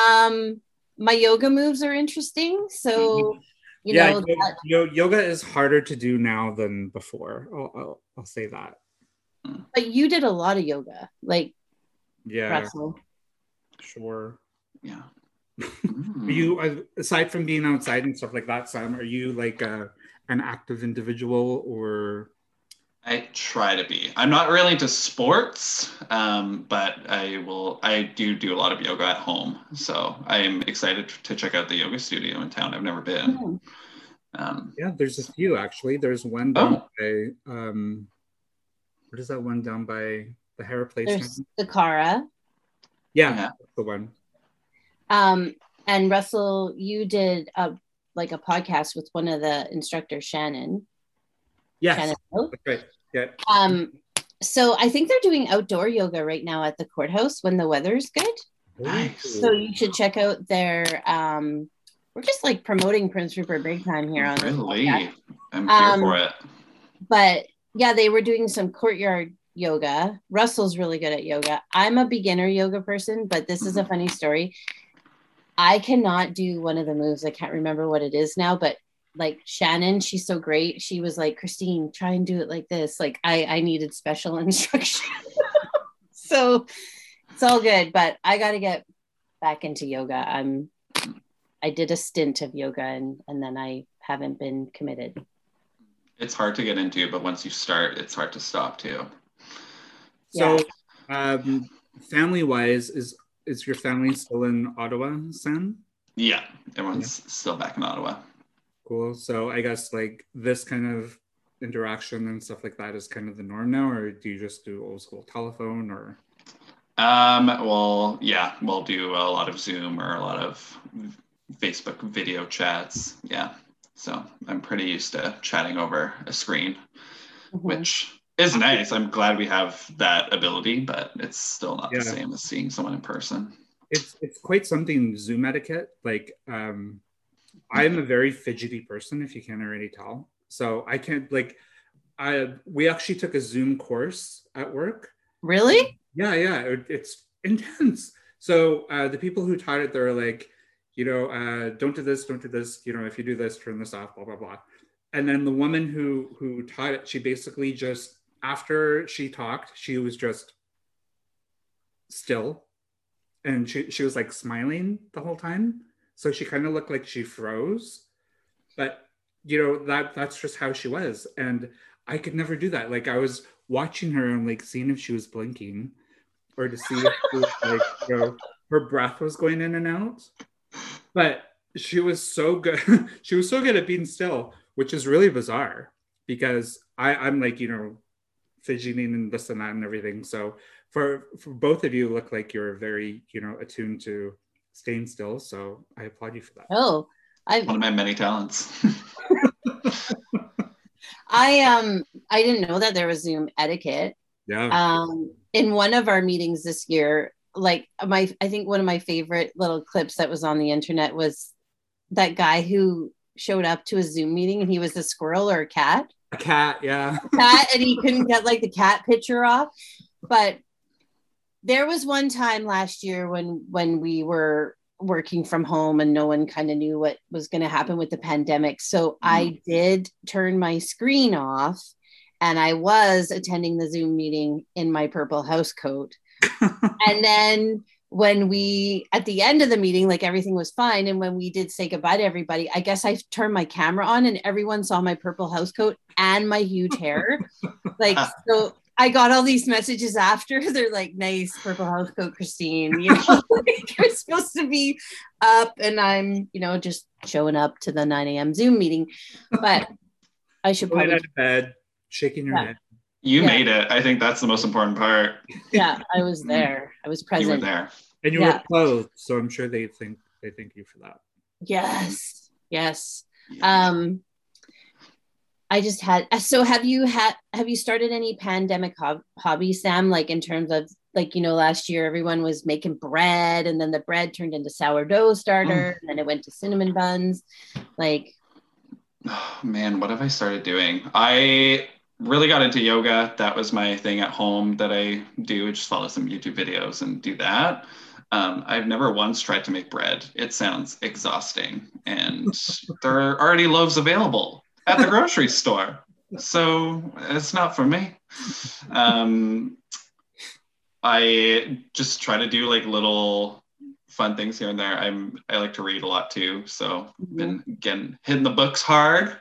um, my yoga moves are interesting, so you yeah, know yo- that, yoga is harder to do now than before. I'll, I'll, I'll say that. But you did a lot of yoga, like Yeah, Russell. sure. Yeah. Mm. you uh, aside from being outside and stuff like that, Sam? Are you like a, an active individual or? I try to be. I'm not really into sports, um, but I will. I do do a lot of yoga at home, so I'm excited to check out the yoga studio in town. I've never been. Hmm. Um, Yeah, there's a few actually. There's one down Oh. by um, what is that one down by the hair place? There's now? Sakara. Yeah, Yeah. that's the one. Um, and Russell, you did a like a podcast with one of the instructors, Shannon. Yes, Shannon that's right. Yeah, Um, so I think they're doing outdoor yoga right now at the courthouse when the weather's good. Nice. So you should check out their. Um, we're just like promoting Prince Rupert Big Time here on this really, podcast. I'm here Um, for it. but yeah, they were doing some courtyard yoga. Russell's really good at yoga. I'm a beginner yoga person, but this is a mm-hmm. funny story. I cannot do one of the moves. I can't remember what it is now, but like Shannon, she's so great. She was like, Christine, try and do it like this. Like I, I needed special instruction. so it's all good, but I got to get back into yoga. I'm, I did a stint of yoga and, and then I haven't been committed. It's hard to get into, but once you start, it's hard to stop too. So, um, family wise, is is your family still in Ottawa, Sam? Yeah, everyone's still back in Ottawa. Cool. So I guess like this kind of interaction and stuff like that is kind of the norm now, or do you just do old school telephone or? Um, well, yeah, we'll do a lot of Zoom or a lot of Facebook video chats. Yeah. So I'm pretty used to chatting over a screen, Mhm. which is nice. I'm glad we have that ability, but it's still not Yeah. the same as seeing someone in person. It's it's quite something Zoom etiquette. Like um, I'm a very fidgety person, if you can't already tell. So I can't like. I we actually took a Zoom course at work, Really? Yeah, yeah, it, it's intense. So uh, the people who taught it, they're like, you know, uh, don't do this, don't do this. You know, if you do this, turn this off, blah blah blah. And then the woman who who taught it, she basically just after she talked, she was just still, and she she was like smiling the whole time. So she kind of looked like she froze, but you know that that's just how she was, and I could never do that. Like I was watching her and like seeing if she was blinking or to see if was, like you know, her breath was going in and out. But she was so good. she was so good at being still, which is really bizarre because I, I'm like, you know, fidgeting and this and that and everything. So for for both of you look like you're very, you know, attuned to staying still. So I applaud you for that. Oh, I One of my many talents. I um I didn't know that there was Zoom etiquette. Yeah. Um in one of our meetings this year, like my I think one of my favorite little clips that was on the internet was that guy who showed up to a Zoom meeting and he was a squirrel or a cat. a cat, yeah. cat and he couldn't get like the cat picture off. But there was one time last year when when we were working from home and no one kind of knew what was going to happen with the pandemic. So I mm. did turn my screen off and I was attending the Zoom meeting in my purple house coat. and then when we at the end of the meeting like everything was fine. And when we did say goodbye to everybody i guess i turned my camera on and everyone saw my purple house coat and my huge hair. Like so i got all these messages after. They're like nice purple house coat christine. You know like you're supposed to be up and i'm you know just showing up to the 9 a.m zoom meeting. But i should Going probably out of bed, shaking your Yeah. head. You Yeah. made it. I think that's the most important part. yeah i was there i was present. You were there. And you Yeah. were clothed, so I'm sure they think they thank you for that. yes yes Yeah. Um, I just had so have you had have you started any pandemic hob- hobbies, Sam? Like in terms of like you know last year everyone was making bread and then the bread turned into sourdough starter mm. and then it went to cinnamon buns. Like oh, man, what have I started doing? I really got into yoga. That was my thing at home that I do. Just follow some YouTube videos and do that. Um, I've never once tried to make bread. It sounds exhausting, and there are already loaves available at the grocery store. So it's not for me. Um, I just try to do like little fun things here and there. I'm I like to read a lot too, so mm-hmm. been again hitting the books hard.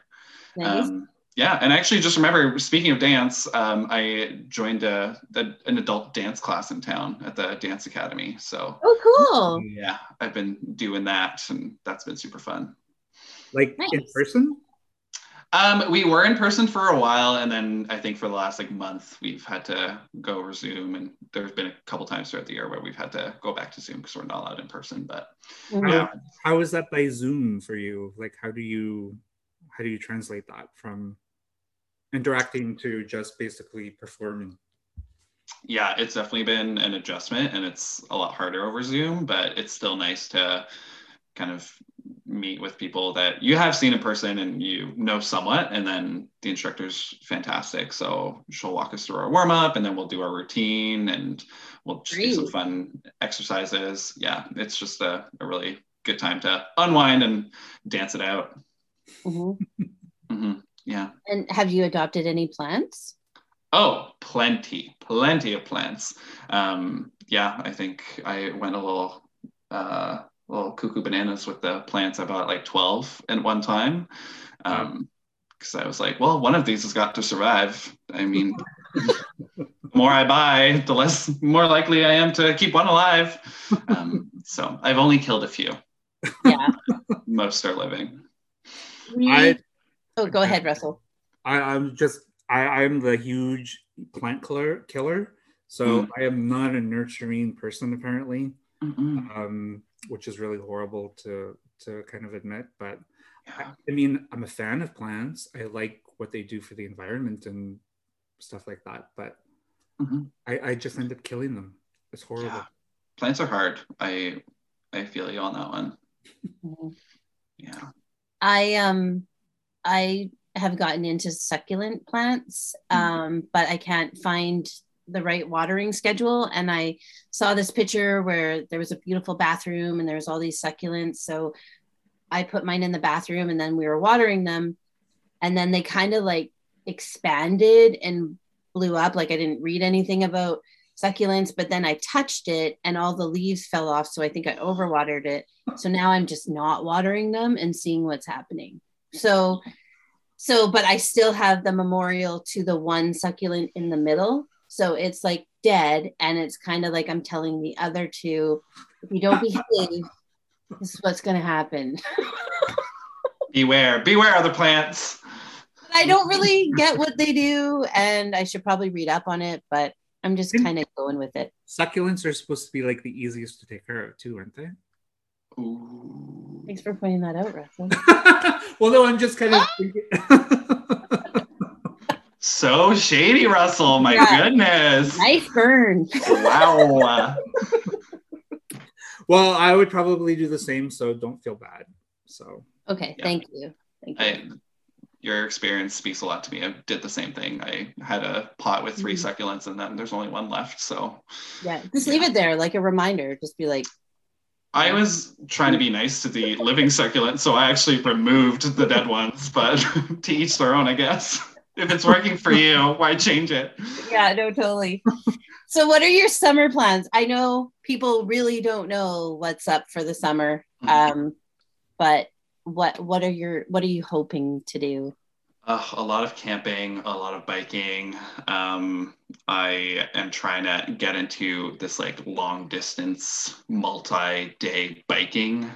Nice. Um, yeah, and actually, just remember. Speaking of dance, um, I joined a, a, an adult dance class in town at the dance academy. So oh, cool. Yeah, I've been doing that, and that's been super fun. Like nice. in person? Um, we were in person for a while, and then I think for the last like month, we've had to go over Zoom, and there's been a couple times throughout the year where we've had to go back to Zoom because we're not allowed in person. But mm-hmm. yeah, how is that by Zoom for you? Like, how do you how do you translate that from interacting to just basically performing? Yeah, it's definitely been an adjustment, and it's a lot harder over Zoom, but it's still nice to kind of meet with people that you have seen in person and you know somewhat and then the instructor's fantastic so she'll walk us through our warm up and then we'll do our routine and we'll just Great. do some fun exercises yeah it's just a, a, really good time to unwind and dance it out mm-hmm. Mm-hmm. yeah and have you adopted any plants oh plenty plenty of plants um, yeah i think i went a little uh, little cuckoo bananas with the plants. I bought like 12 at one time. Um, because I was like, well, one of these has got to survive. I mean, the more I buy, the less more likely I am to keep one alive. Um, so I've only killed a few. Yeah. Most are living. I, oh, go ahead, Russell. I, am just I, I'm the huge plant killer killer. So mm. I am not a nurturing person apparently. Mm-hmm. Um, which is really horrible to to kind of admit. But yeah. I, I, mean, I'm a fan of plants. I like what they do for the environment and stuff like that. But mm-hmm. I, I just end up killing them. It's horrible. Yeah. Plants are hard. I I feel you on that one. Mm-hmm. Yeah. I um I have gotten into succulent plants, mm-hmm. um, but I can't find the right watering schedule. And i saw this picture where there was a beautiful bathroom and there was all these succulents. So i put mine in the bathroom and then we were watering them. And then they kind of like expanded and blew up. Like i didn't read anything about succulents but then i touched it and all the leaves fell off so i think i overwatered it so now i'm just not watering them and seeing what's happening so so but i still have the memorial to the one succulent in the middle so it's like dead. And it's kind of like I'm telling the other two, if you don't behave, this is what's going to happen. beware, beware other plants. I don't really get what they do. And I should probably read up on it, but I'm just kind of going with it. Succulents are supposed to be like the easiest to take care of, too, aren't they? Ooh. Thanks for pointing that out, Russell. well, no, I'm just kind of. So shady, Russell. My yeah. goodness. Nice burn. Wow. well, I would probably do the same, so don't feel bad. So okay, yeah. thank you. Thank you. I, your experience speaks a lot to me. I did the same thing. I had a pot with 3 mm-hmm. succulents and then there's only one left. So yeah, just leave it there like a reminder. Just be like, I was trying to be nice to the living succulents, so I actually removed the dead ones, but to each their own, I guess if it's working for you, why change it? Yeah, no, totally. so, what are your summer plans? I know people really don't know what's up for the summer, mm-hmm. um, but what what are your what are you hoping to do? Uh, a lot of camping, a lot of biking. Um, I am trying to get into this like long distance, multi day biking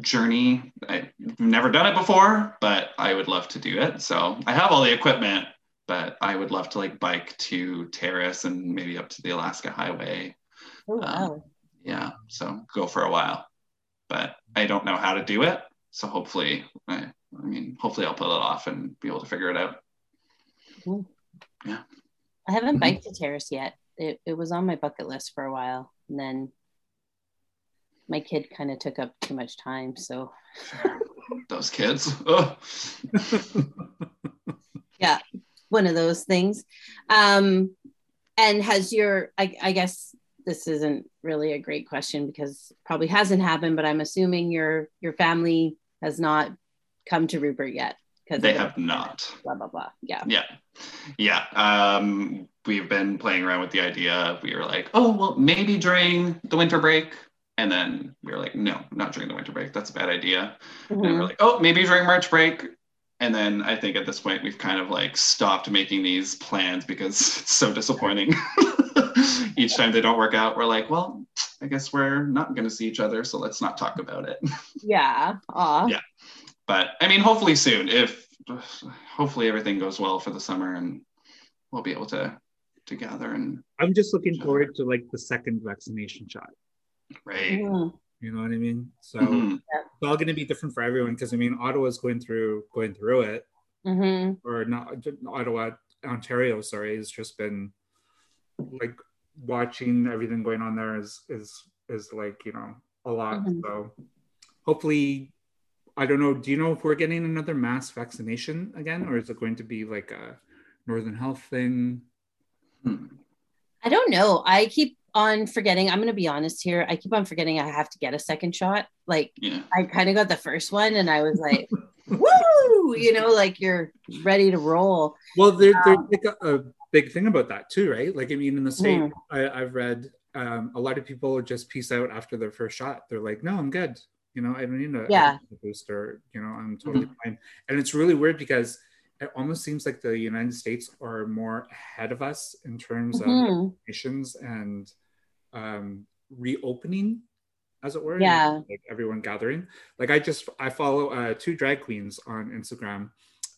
journey. I've never done it before, but I would love to do it. So I have all the equipment, but I would love to like bike to Terrace and maybe up to the Alaska Highway. Oh, wow. Um, yeah, so go for a while, but I don't know how to do it. So hopefully I I mean, hopefully I'll pull it off and be able to figure it out. Cool. Yeah. I haven't Mhm. biked to Terrace yet. It, it was on my bucket list for a while. And then my kid kind of took up too much time. So Those kids. yeah one of those things. Um, and has your, I, I guess this isn't really a great question because probably hasn't happened, but I'm assuming your your family has not come to Rupert yet. Because They have not. blah blah blah. Yeah. Yeah. Yeah. Um, we've been playing around with the idea. We were like, oh, well, maybe during the winter break. And then we were like, no, not during the winter break. That's a bad idea. And Mhm. we're like, oh, maybe during March break. And then I think at this point we've kind of like stopped making these plans because it's so disappointing. Each time they don't work out, we're like, well, I guess we're not going to see each other, so let's not talk about it. Yeah. Aw. Yeah. But I mean, hopefully soon. If hopefully everything goes well for the summer, and we'll be able to to gather and I'm just looking forward to like the second vaccination shot. right. Mhm. You know what I mean? So Mhm. it's all going to be different for everyone because I mean, Ottawa's going through going through it, Mhm. or not Ottawa, Ontario. Sorry, has just been like watching everything going on there is is is like you know a lot. Mhm. So hopefully, I don't know. Do you know if we're getting another mass vaccination again, or is it going to be like a Northern Health thing? Hmm. I don't know. I keep on forgetting. I'm going to be honest here. I keep on forgetting I have to get a second shot. Like Yeah. I kind of got the first one and I was like, woo, you know, like you're ready to roll. Well, there, there's like a, a big thing about that too, right? Like, I mean, in the state. I, I've read um, a lot of people just peace out after their first shot. They're like, no, I'm good. You know, I don't need a, Yeah. a booster. You know, I'm totally fine. And it's really weird because it almost seems like the United States are more ahead of us in terms of Mhm. nations and um, reopening, as it were. Yeah. Like everyone gathering. Like I just I follow uh, two drag queens on Instagram,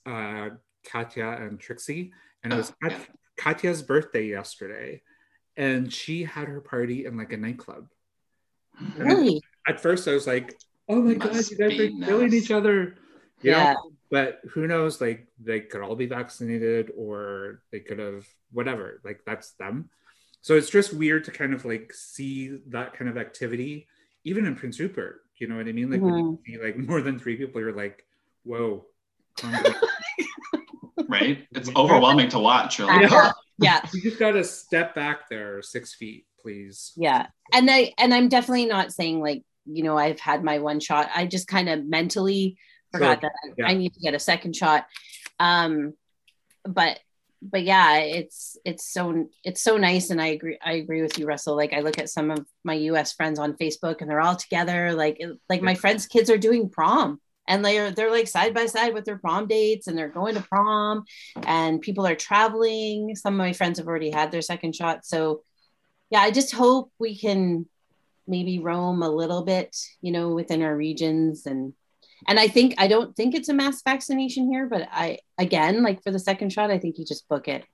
uh, Katya and Trixie, and it was Kat-. Katya's birthday yesterday, and she had her party in like a nightclub. And Really? at first, I was like, "Oh my god, you guys are be killing each other." You Yeah. know? But who knows? Like they could all be vaccinated, or they could have whatever. Like that's them. So it's just weird to kind of like see that kind of activity, even in Prince Rupert. You know what I mean? Like when you mm-hmm. see like more than three people, you're like, "Whoa." calm down." Right. It's overwhelming to watch. You're like, Yeah. yeah. you just gotta step back there six feet, please. Yeah. And I and I'm definitely not saying like, you know, I've had my one shot. I just kind of mentally forgot Sure. that Yeah. I need to get a second shot. Um but but yeah, it's it's so it's so nice and I agree I agree with you Russell. Like I look at some of my US friends on Facebook and they're all together like it- like my friends kids are doing prom and they're they're like side by side with their prom dates and they're going to prom and people are traveling. Some of my friends have already had their second shot. So yeah, I just hope we can maybe roam a little bit, you know, within our regions and and I think I don't think it's a mass vaccination here, but I again, like for the second shot, I think you just book it.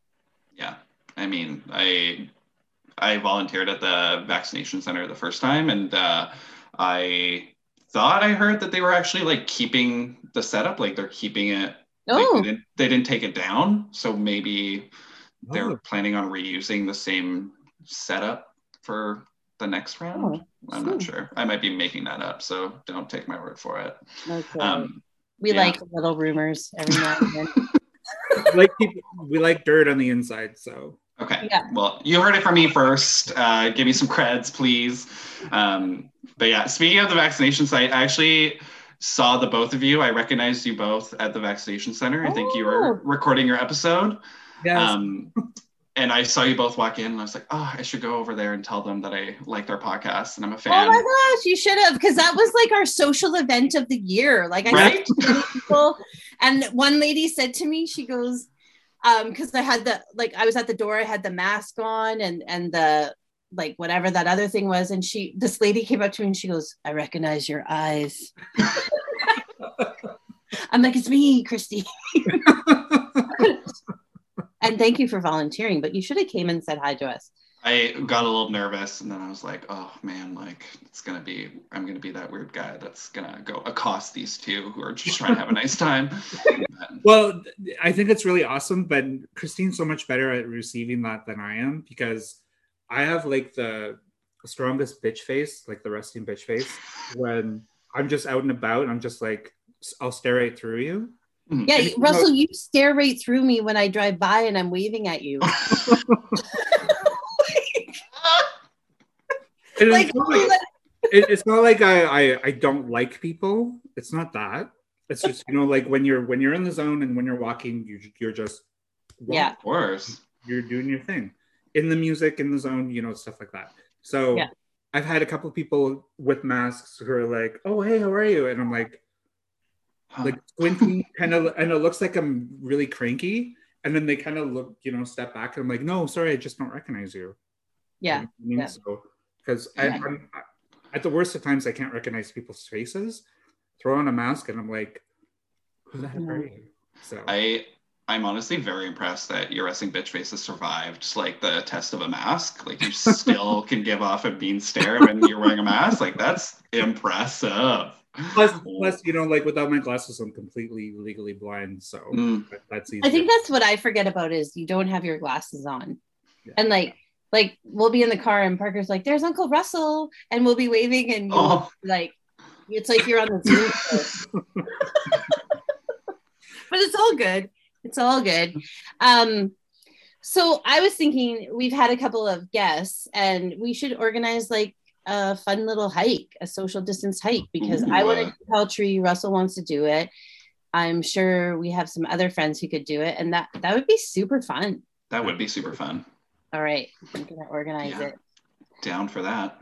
yeah. I mean, I I volunteered at the vaccination center the first time, and uh, I thought I heard that they were actually like keeping the setup, like they're keeping it. Like, Oh, they, didn't, they didn't take it down, so maybe they're Oh, planning on reusing the same setup for the next round. Oh, I'm hmm. not sure. I might be making that up, so don't take my word for it. okay. Um, we yeah. like little rumors every now and then. we like people, we like dirt on the inside, so Okay. Yeah. Well, you heard it from me first. Uh, give me some creds, please. Um, but yeah, speaking of the vaccination site, I actually saw the both of you. I recognized you both at the vaccination center. I think you were Oh. recording your episode. yes. Um, and I saw you both walk in, and I was like, oh, I should go over there and tell them that I like their podcast and I'm a fan. Oh my gosh, you should have because that was like our social event of the year. Like I Right? people, and one lady said to me, she goes, um, because I had the like I was at the door, I had the mask on and and the like whatever that other thing was, and she this lady came up to me and she goes, I recognize your eyes. I'm like, it's me, Christy. and thank you for volunteering, but you should have came and said hi to us. I got a little nervous and then I was like, oh man, like it's gonna be I'm gonna be that weird guy that's gonna go accost these two who are just trying to have a nice time. well, I think it's really awesome, but Christine's so much better at receiving that than I am because I have like the strongest bitch face, like the resting bitch face, when I'm just out and about and I'm just like I'll stare right through you. Mm-hmm. Yeah, Russell, you stare right through me when I drive by and I'm waving at you. like, like, it's not like I, I I don't like people. It's not that. It's just you know like when you're when you're in the zone and when you're walking, you you're just walking. yeah, of course, you're doing your thing in the music in the zone, you know, stuff like that. So yeah. I've had a couple of people with masks who are like, "Oh, hey, how are you?" And I'm like, huh. like squinting, kind of, and it looks like I'm really cranky. And then they kind of look, you know, step back, and I'm like, "No, sorry, I just don't recognize you." Yeah. You know yeah. So because yeah. at the worst of times I can't recognize people's faces. Throw on a mask and I'm like, who the heck are you? So I I'm honestly very impressed that your resting bitch face has survived like the test of a mask. Like you still can give off a mean stare when you're wearing a mask. Like that's impressive. Plus, plus, you know, like without my glasses, I'm completely legally blind. So mm. that's easy. I think that's what I forget about is you don't have your glasses on. Yeah. And like like we'll be in the car and Parker's like, "There's Uncle Russell," and we'll be waving and oh. like it's like you're on the Zoom. but it's all good. It's all good. Um, so I was thinking we've had a couple of guests, and we should organize like a fun little hike, a social distance hike, because Ooh. I want to do Peltry. Russell wants to do it. I'm sure we have some other friends who could do it, and that that would be super fun. That would be super fun. All right, I'm gonna organize yeah. it. Down for that.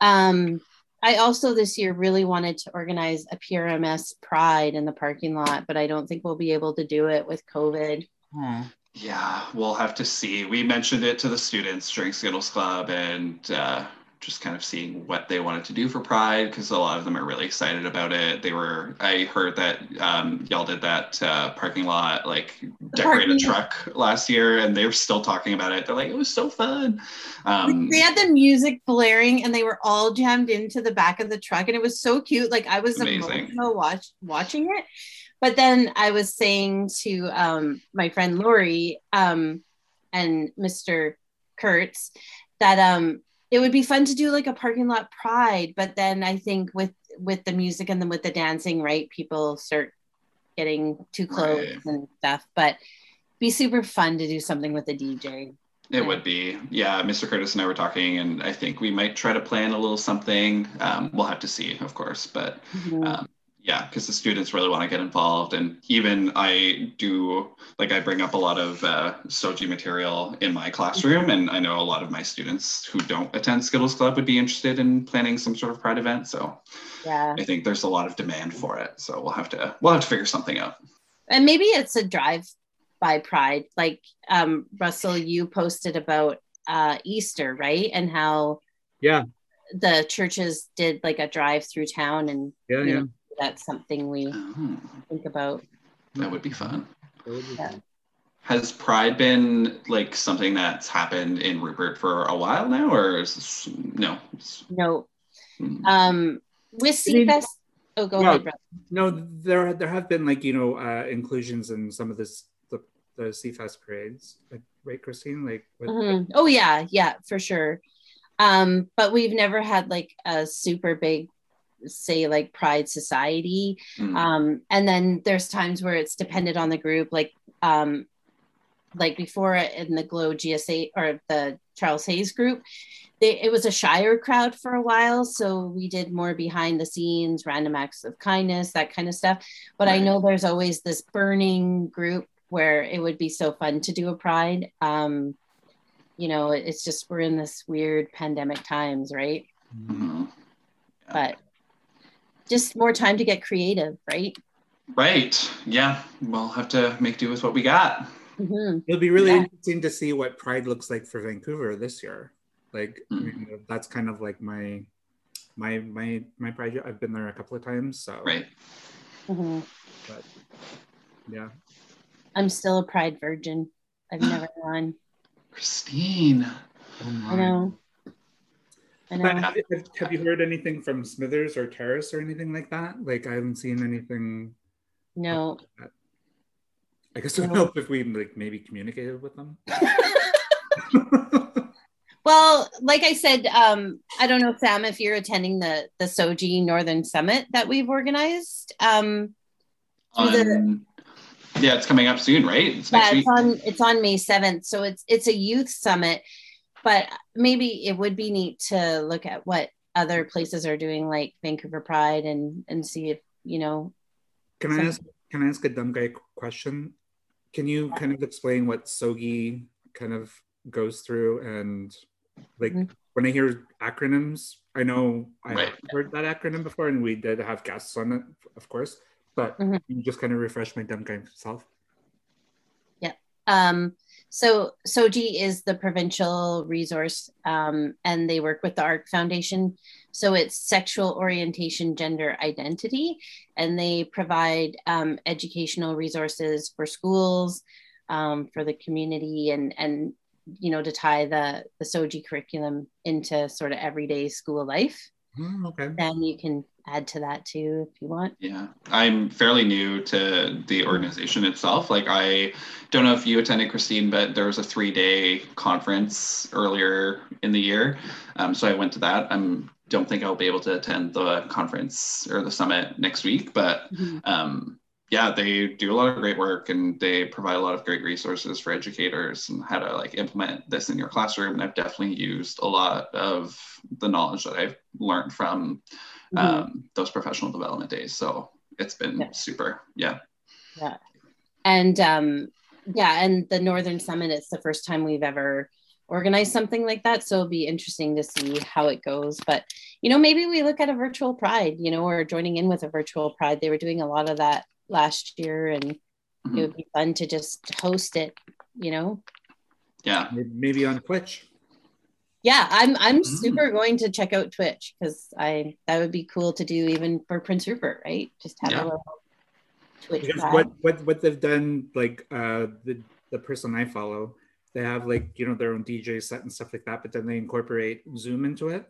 Um, I also this year really wanted to organize a PRMS Pride in the parking lot, but I don't think we'll be able to do it with COVID. Hmm. Yeah, we'll have to see. We mentioned it to the students during Skittles Club, and uh, just kind of seeing what they wanted to do for Pride because a lot of them are really excited about it. They were, I heard that um, y'all did that uh, parking lot, like decorate a truck last year, and they were still talking about it. They're like, it was so fun. Um, they had the music blaring, and they were all jammed into the back of the truck, and it was so cute. Like I was amazing. watch, watching it. But then I was saying to um, my friend Lori um, and Mr. Kurtz that um, it would be fun to do like a parking lot pride but then i think with with the music and then with the dancing right people start getting too close right. and stuff but be super fun to do something with a dj it would be yeah mr curtis and i were talking and i think we might try to plan a little something um, we'll have to see of course but mm-hmm. um, yeah because the students really want to get involved and even i do like i bring up a lot of uh, SOGI material in my classroom and i know a lot of my students who don't attend skittles club would be interested in planning some sort of pride event so yeah. I think there's a lot of demand for it so we'll have to we'll have to figure something out. And maybe it's a drive by pride like um, russell you posted about uh, easter right? And how yeah. the churches did like a drive through town and yeah, yeah. Know, that's something we oh, think about. That would be fun. Yeah. Has Pride been like something that's happened in Rupert for a while now, or is this, no? No. Hmm. Um, with Seafest. Oh, go well, ahead, brother. No, there there have been like you know uh, inclusions in some of this the the Seafest parades, like, right, Christine? Like, with, mm-hmm. oh yeah, yeah, for sure. Um, but we've never had like a super big say like pride society mm. um and then there's times where it's dependent on the group like um like before in the glow gsa or the Charles Hays group they, it was a shire crowd for a while so we did more behind the scenes random acts of kindness that kind of stuff but right. i know there's always this burning group where it would be so fun to do a pride um you know it's just we're in this weird pandemic times right mm-hmm. but just more time to get creative, right? Right. Yeah. We'll have to make do with what we got. Mm-hmm. It'll be really yeah. interesting to see what Pride looks like for Vancouver this year. Like mm-hmm. I mean, that's kind of like my my my my Pride. I've been there a couple of times, so right. Mm-hmm. But yeah, I'm still a Pride virgin. I've never gone. Christine. Oh my. I know. I But know. have, have, have you heard anything from Smithers or Terrace or anything like that? Like I haven't seen anything. No. I guess it would No. help if we like maybe communicated with them. Well, like I said, um, I don't know, Sam, if you're attending the the SOGI Northern Summit that we've organized. Um, through the- On- yeah, it's coming up soon, right? It's yeah, next week. it's on it's on May seventh, so it's it's a youth summit. But maybe it would be neat to look at what other places are doing, like Vancouver Pride, and and see if you know. Can I ask? Can I ask a dumb guy question? Can you kind of explain what SOGI kind of goes through and like Mhm. when I hear acronyms, I know I Right. heard that acronym before, and we did have guests on it, of course. But Mhm. you just kind of refresh my dumb guy self. Yeah. Um, so SOGI is the provincial resource, um, and they work with the ARC Foundation. So it's sexual orientation, gender identity, and they provide um, educational resources for schools, um, for the community, and and you know to tie the the SOGI curriculum into sort of everyday school life. Hmm, okay. Then you can add to that too if you want. Yeah, I'm fairly new to the organization itself. Like, I don't know if you attended, Christine, but there was a three day conference earlier in the year. Um, so I went to that. I don't think I'll be able to attend the conference or the summit next week, but um, yeah, they do a lot of great work and they provide a lot of great resources for educators and how to like implement this in your classroom. And I've definitely used a lot of the knowledge that I've learned from Mhm. um, those professional development days. So it's been Yeah. super. Yeah. Yeah. and um yeah and the northern summit it's the first time we've ever organized something like that so it'll be interesting to see how it goes but you know maybe we look at a virtual pride you know or joining in with a virtual pride they were doing a lot of that last year and it Mhm. would be fun to just host it you know Yeah. Maybe on Twitch. yeah i'm i'm Mm. super going to check out twitch because i that would be cool to do even for prince rupert right just have Yeah. a little twitch Because what, what what they've done, like uh the the person I follow, they have like you know their own DJ set and stuff like that, but then they incorporate Zoom into it.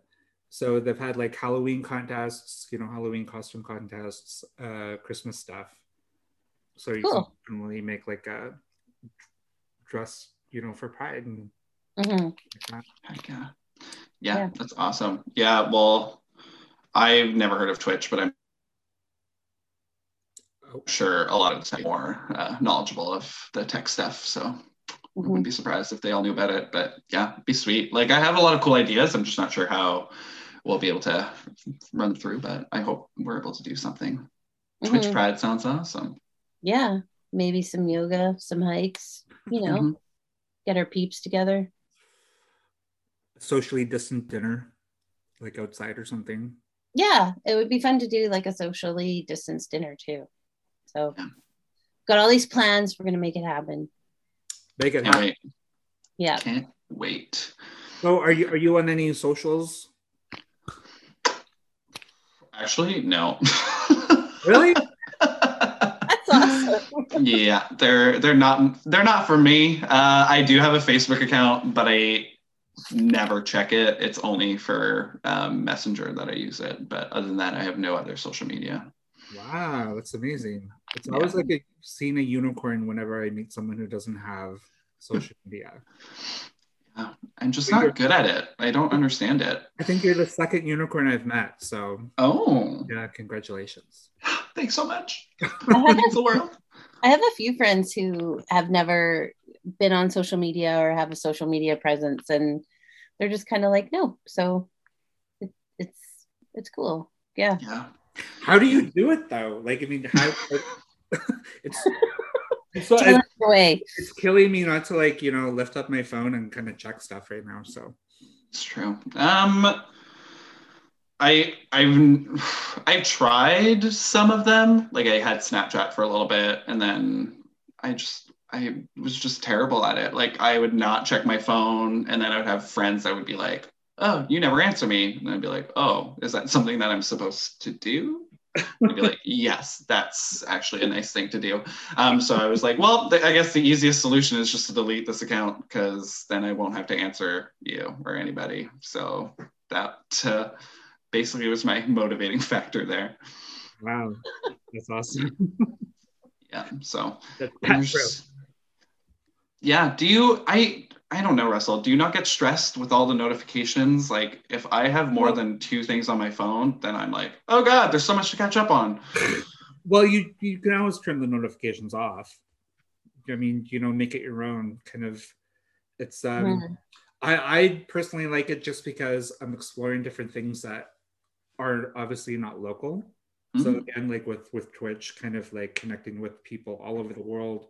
So they've had like Halloween contests, you know, Halloween costume contests, uh Christmas stuff. So you Cool. can really make like a dress, you know, for pride and Mhm. like that. Heck yeah. yeah. Yeah. That's awesome. Yeah. Well, I've never heard of Twitch, but I'm Oh. sure a lot of the time more uh, knowledgeable of the tech stuff. So I Mhm. wouldn't be surprised if they all knew about it. But yeah, be sweet. Like I have a lot of cool ideas. I'm just not sure how we'll be able to run through, but I hope we're able to do something. Twitch Mhm. Pride sounds awesome. Yeah maybe some yoga some hikes you know Mhm. get our peeps together Socially distant dinner, like outside or something. yeah it would be fun to do like a socially distanced dinner too so Yeah. got all these plans we're gonna make it happen Make it happen. wait. yeah Can't wait. So are you are you on any socials? Actually, no. Really? That's awesome yeah, they're they're not they're not for me. Uh, I do have a Facebook account, but I never check it. It's only for um, Messenger that I use it. But other than that, I have no other social media. Wow, that's amazing. It's Yeah. always like a, seeing a unicorn whenever I meet someone who doesn't have social media. I'm just not good at it. I don't understand it. I think you're the second unicorn I've met. So Oh, yeah, congratulations. thanks so much. Thanks the world. I have a few friends who have never been on social media or have a social media presence and they're just kind of like no so it, it's it's cool yeah Yeah. How do you do it though? Like, I mean, how? it's it's, so, it's it's killing me not to like you know lift up my phone and kind of check stuff right now. So It's true. Um, I I've I tried some of them. Like I had Snapchat for a little bit, and then I just I was just terrible at it. Like I would not check my phone, and then I would have friends that would be like, "Oh, you never answer me," and I'd be like, "Oh, is that something that I'm supposed to do?" I'd be like, yes, that's actually a nice thing to do. Um, so I was like, well, th- I guess the easiest solution is just to delete this account because then I won't have to answer you or anybody. So that uh, basically was my motivating factor there. Wow, that's awesome. yeah. So That's And Pat Pro. there's- yeah. Do you? I I don't know, Russell. Do you not get stressed with all the notifications? Like, if I have more than two things on my phone, then I'm like, oh god, there's so much to catch up on. Well, you you can always turn the notifications off. I mean, you know, make it your own kind of. It's um, Mhm. I I personally like it just because I'm exploring different things that are obviously not local. So Mhm. again, like with with Twitch, kind of like connecting with people all over the world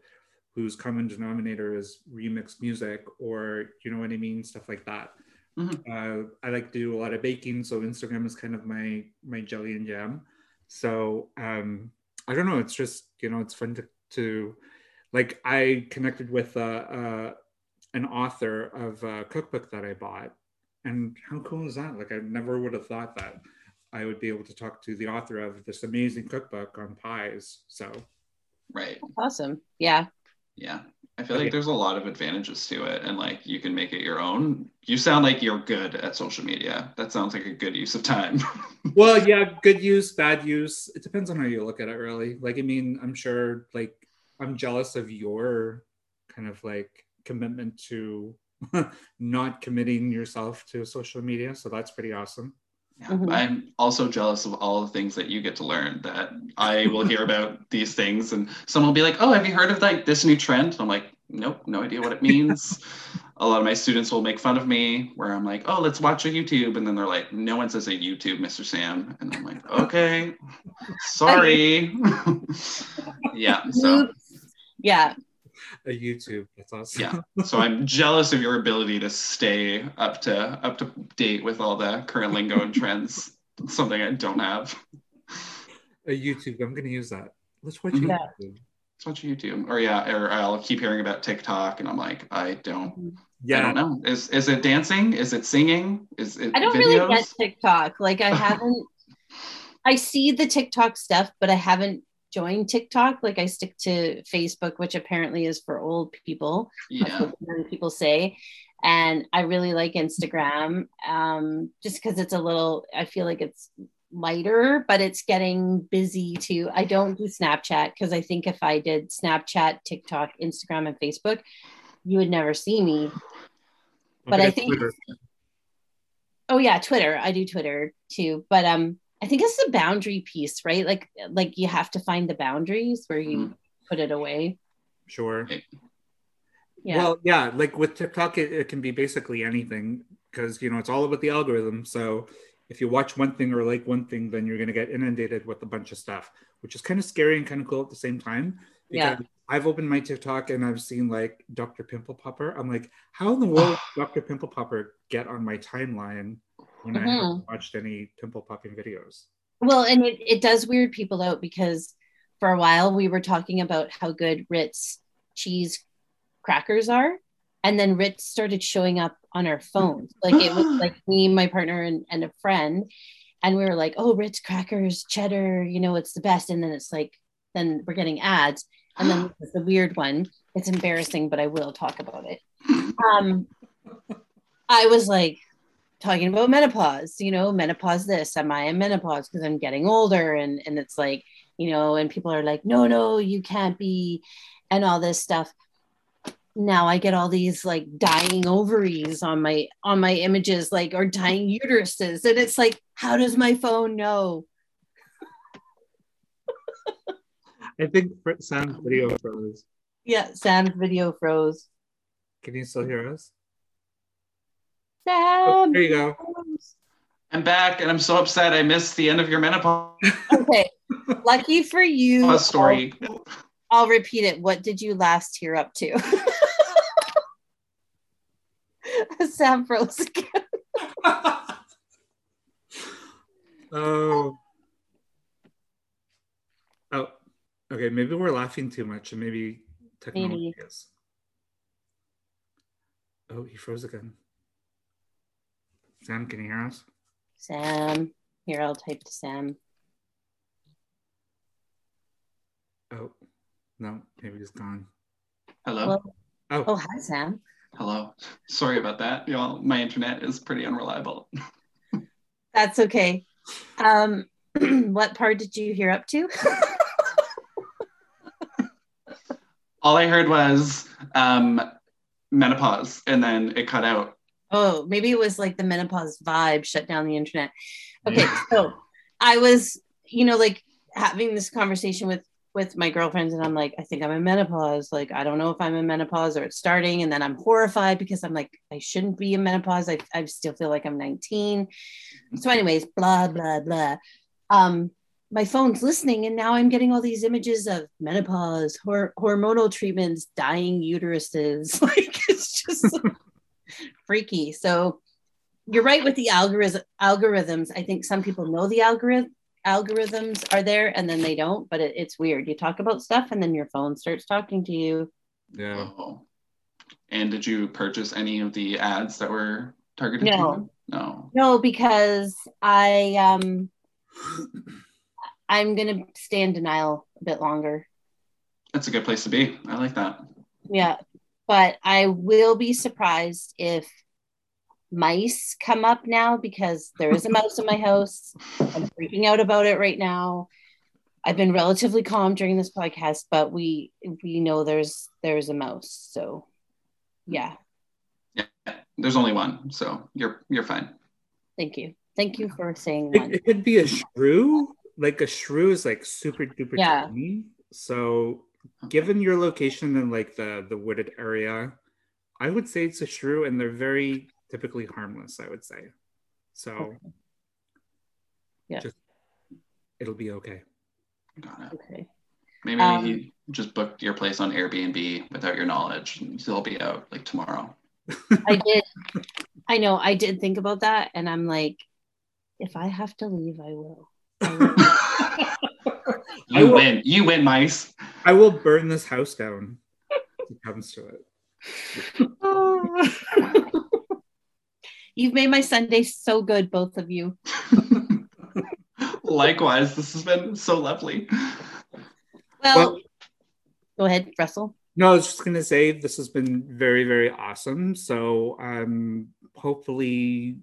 whose common denominator is remixed music or you know what I mean, stuff like that. Mhm. Uh, I like to do a lot of baking, so Instagram is kind of my my jelly and jam. So um, I don't know, it's just you know, it's fun to to like I connected with uh, uh, an author of a cookbook that I bought, and how cool is that? Like I never would have thought that I would be able to talk to the author of this amazing cookbook on pies. So Right. Awesome. Yeah. Yeah. I feel Okay. like there's a lot of advantages to it, and like you can make it your own. You sound like you're good at social media. That sounds like a good use of time. well, yeah, good use, bad use. It depends on how you look at it, really. Like, I mean, I'm sure, like, I'm jealous of your kind of like commitment to not committing yourself to social media. So that's pretty awesome. Yeah, Mhm. I'm also jealous of all the things that you get to learn that I will hear about these things and someone will be like, oh, have you heard of like this new trend? And I'm like, nope, no idea what it means. a lot of my students will make fun of me where I'm like, oh, let's watch a YouTube. And then they're like, no one says a YouTube, Mr. Sam. And I'm like, okay, sorry. yeah. So Yeah. A YouTube. That's awesome. yeah. So I'm jealous of your ability to stay up to up to date with all the current lingo and trends. Something I don't have. A YouTube. I'm gonna use that. Let's watch Mhm. Yeah. YouTube. Let's watch YouTube. Or yeah, or I'll keep hearing about TikTok, and I'm like, I don't, Yeah. I don't know. Is is it dancing? Is it singing? Is it I don't videos? really get TikTok. Like I haven't I see the TikTok stuff, but I haven't joined TikTok. Like I stick to Facebook, which apparently is for old people. Yeah, people say. And I really like Instagram, um, just because it's a little. I feel like it's lighter, but it's getting busy too. I don't do Snapchat because I think if I did Snapchat, TikTok, Instagram, and Facebook, you would never see me. But I think- Twitter. Oh yeah, Twitter. I do Twitter too, but um, I think it's the boundary piece, right? Like, like you have to find the boundaries where you Mhm. put it away. Sure. Yeah. Well, yeah, like with TikTok, it, it can be basically anything because you know it's all about the algorithm. So if you watch one thing or like one thing, then you're going to get inundated with a bunch of stuff, which is kind of scary and kind of cool at the same time. Yeah. I've opened my TikTok and I've seen like Dr. Pimple Popper. I'm like, how in the world did Dr. Pimple Popper get on my timeline when I haven't watched any pimple popping videos? Well, and it, it does weird people out because for a while we were talking about how good Ritz cheese crackers are. And then Ritz started showing up on our phones. Like it was like me, my partner, and, and a friend. And we were like, oh, Ritz crackers, cheddar, you know, it's the best. And then it's like, then we're getting ads. And then the weird one. It's embarrassing, but I will talk about it. Um, I was like, talking about menopause, you know, menopause this, am I in menopause because I'm getting older? And and it's like, you know, and people are like, no, no, you can't be, and all this stuff. Now I get all these like dying ovaries on my on my images, like or dying uteruses. And it's like, how does my phone know? I think Sam's video froze. Yeah, Sam's video froze. Can you still hear us? Sam. Oh, there you go. I'm back, and I'm so upset. I missed the end of your menopause Okay. Lucky for you. A story. I'll, I'll repeat it. What did you last hear up to? Sam froze again. oh. Oh. Okay, maybe we're laughing too much and maybe technology is. Oh, he froze again. Sam, can you hear us? Sam, here I'll type to Sam. Oh, no, maybe he's gone. Hello. Hello. Oh. oh, hi, Sam. Hello. Sorry about that, y'all. My internet is pretty unreliable. That's okay. Um, what part did you hear up to? All I heard was um, menopause, and then it cut out oh, maybe it was like the menopause vibe shut down the internet. Okay, so I was, you know, like having this conversation with with my girlfriends, and I'm like, I think I'm in menopause. Like, I don't know if I'm in menopause or it's starting, and then I'm horrified because I'm like, I shouldn't be in menopause. I I still feel like I'm 19. So, anyways, blah blah blah. Um, my phone's listening, and now I'm getting all these images of menopause, hor- hormonal treatments, dying uteruses. Like, it's just freaky. So you're right with the algorithm algorithms. I think some people know the algorithm algorithms are there and then they don't, but it, it's weird. You talk about stuff and then your phone starts talking to you. yeah. Oh. And did you purchase any of the ads that were targeted No. to you? No. No, because I um I'm gonna stay in denial a bit longer. That's a good place to be. I like that. Yeah. But I will be surprised if mice come up now because there is a mouse in my house. I'm freaking out about it right now. I've been relatively calm during this podcast, but we we know there's there's a mouse. So yeah, Yeah. There's only one, so you're you're fine. thank you. Thank you for saying It, one. it could be a shrew. Like a shrew is like super duper Yeah. tiny. So given your location in like the the wooded area, I would say it's a shrew, and they're very typically harmless. I would say. So. Yeah. Just, it'll be okay. Got it. Okay. Maybe Um, he just booked your place on Airbnb without your knowledge, and he'll be out like tomorrow. I did I know I did think about that and I'm like, if I have to leave, I will. I will. You will- win. You win, mice. I will burn this house down. If it comes to it. You've made my Sunday so good, both of you. Likewise, this has been so lovely. Well, Well- go ahead, Russell. No, I was just gonna say this has been very, very awesome. So um hopefully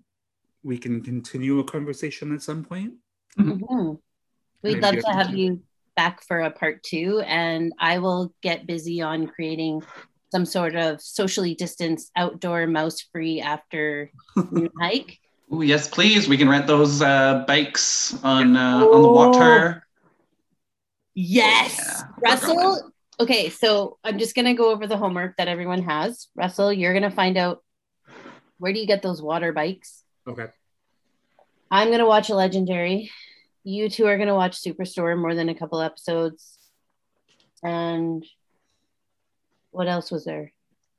we can continue a conversation at some point. Mhm. We'd Maybe love to have you back for a part two, and I will get busy on creating some sort of socially distanced outdoor mouse free after noon hike. Oh yes, please. We can rent those uh, bikes on uh, on the water. Yes, Yeah, Russell. Okay, so I'm just gonna go over the homework that everyone has. Russell, you're gonna find out where do you get those water bikes. Okay. I'm gonna watch a legendary. You two are gonna watch Superstore more than a couple episodes. And what else was there?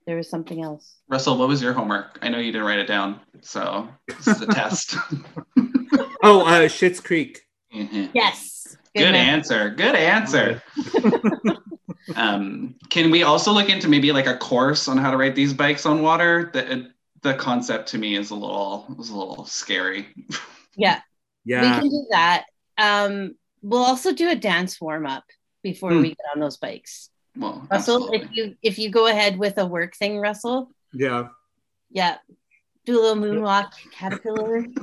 There was something else. Russell, what was your homework? I know you didn't write it down, so this is a test. Oh, uh Schitt's Creek. Mhm. Yes. Good man. answer. Good answer. um, can we also look into maybe like a course on how to ride these bikes on water? The the concept to me is a little is a little scary. Yeah, Yeah. we can do that. Um, we'll also do a dance warm up before Hmm. we get on those bikes. Well, Russell, absolutely. if you if you go ahead with a work thing, Russell, Yeah. yeah, do a little moonwalk, caterpillar.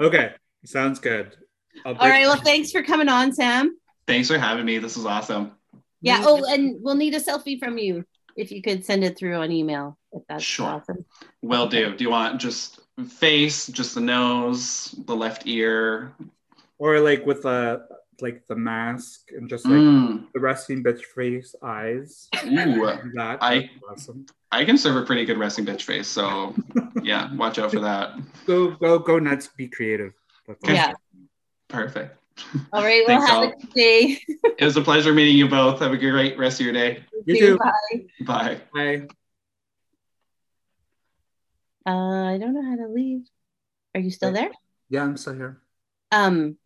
Okay. Sounds good. I'll All right. Well, thanks for coming on, Sam. Thanks for having me. This was awesome. Yeah. Oh, and we'll need a selfie from you if you could send it through on email. If that's Sure. awesome. Will do. Do you want just face, just the nose, the left ear? Or like with the like the mask and just like Mm. the resting bitch face eyes. Ooh, That I- awesome. I can serve a pretty good resting bitch face, so yeah, watch out for that. Go go go nuts, be creative. That's Okay. Yeah. Perfect. All right. Well, Thanks, have all. a good day. It was a pleasure meeting you both. Have a great rest of your day. You too. Bye. Bye. Bye. Uh, I don't know how to leave. Are you still there? Yeah, I'm still here. Um,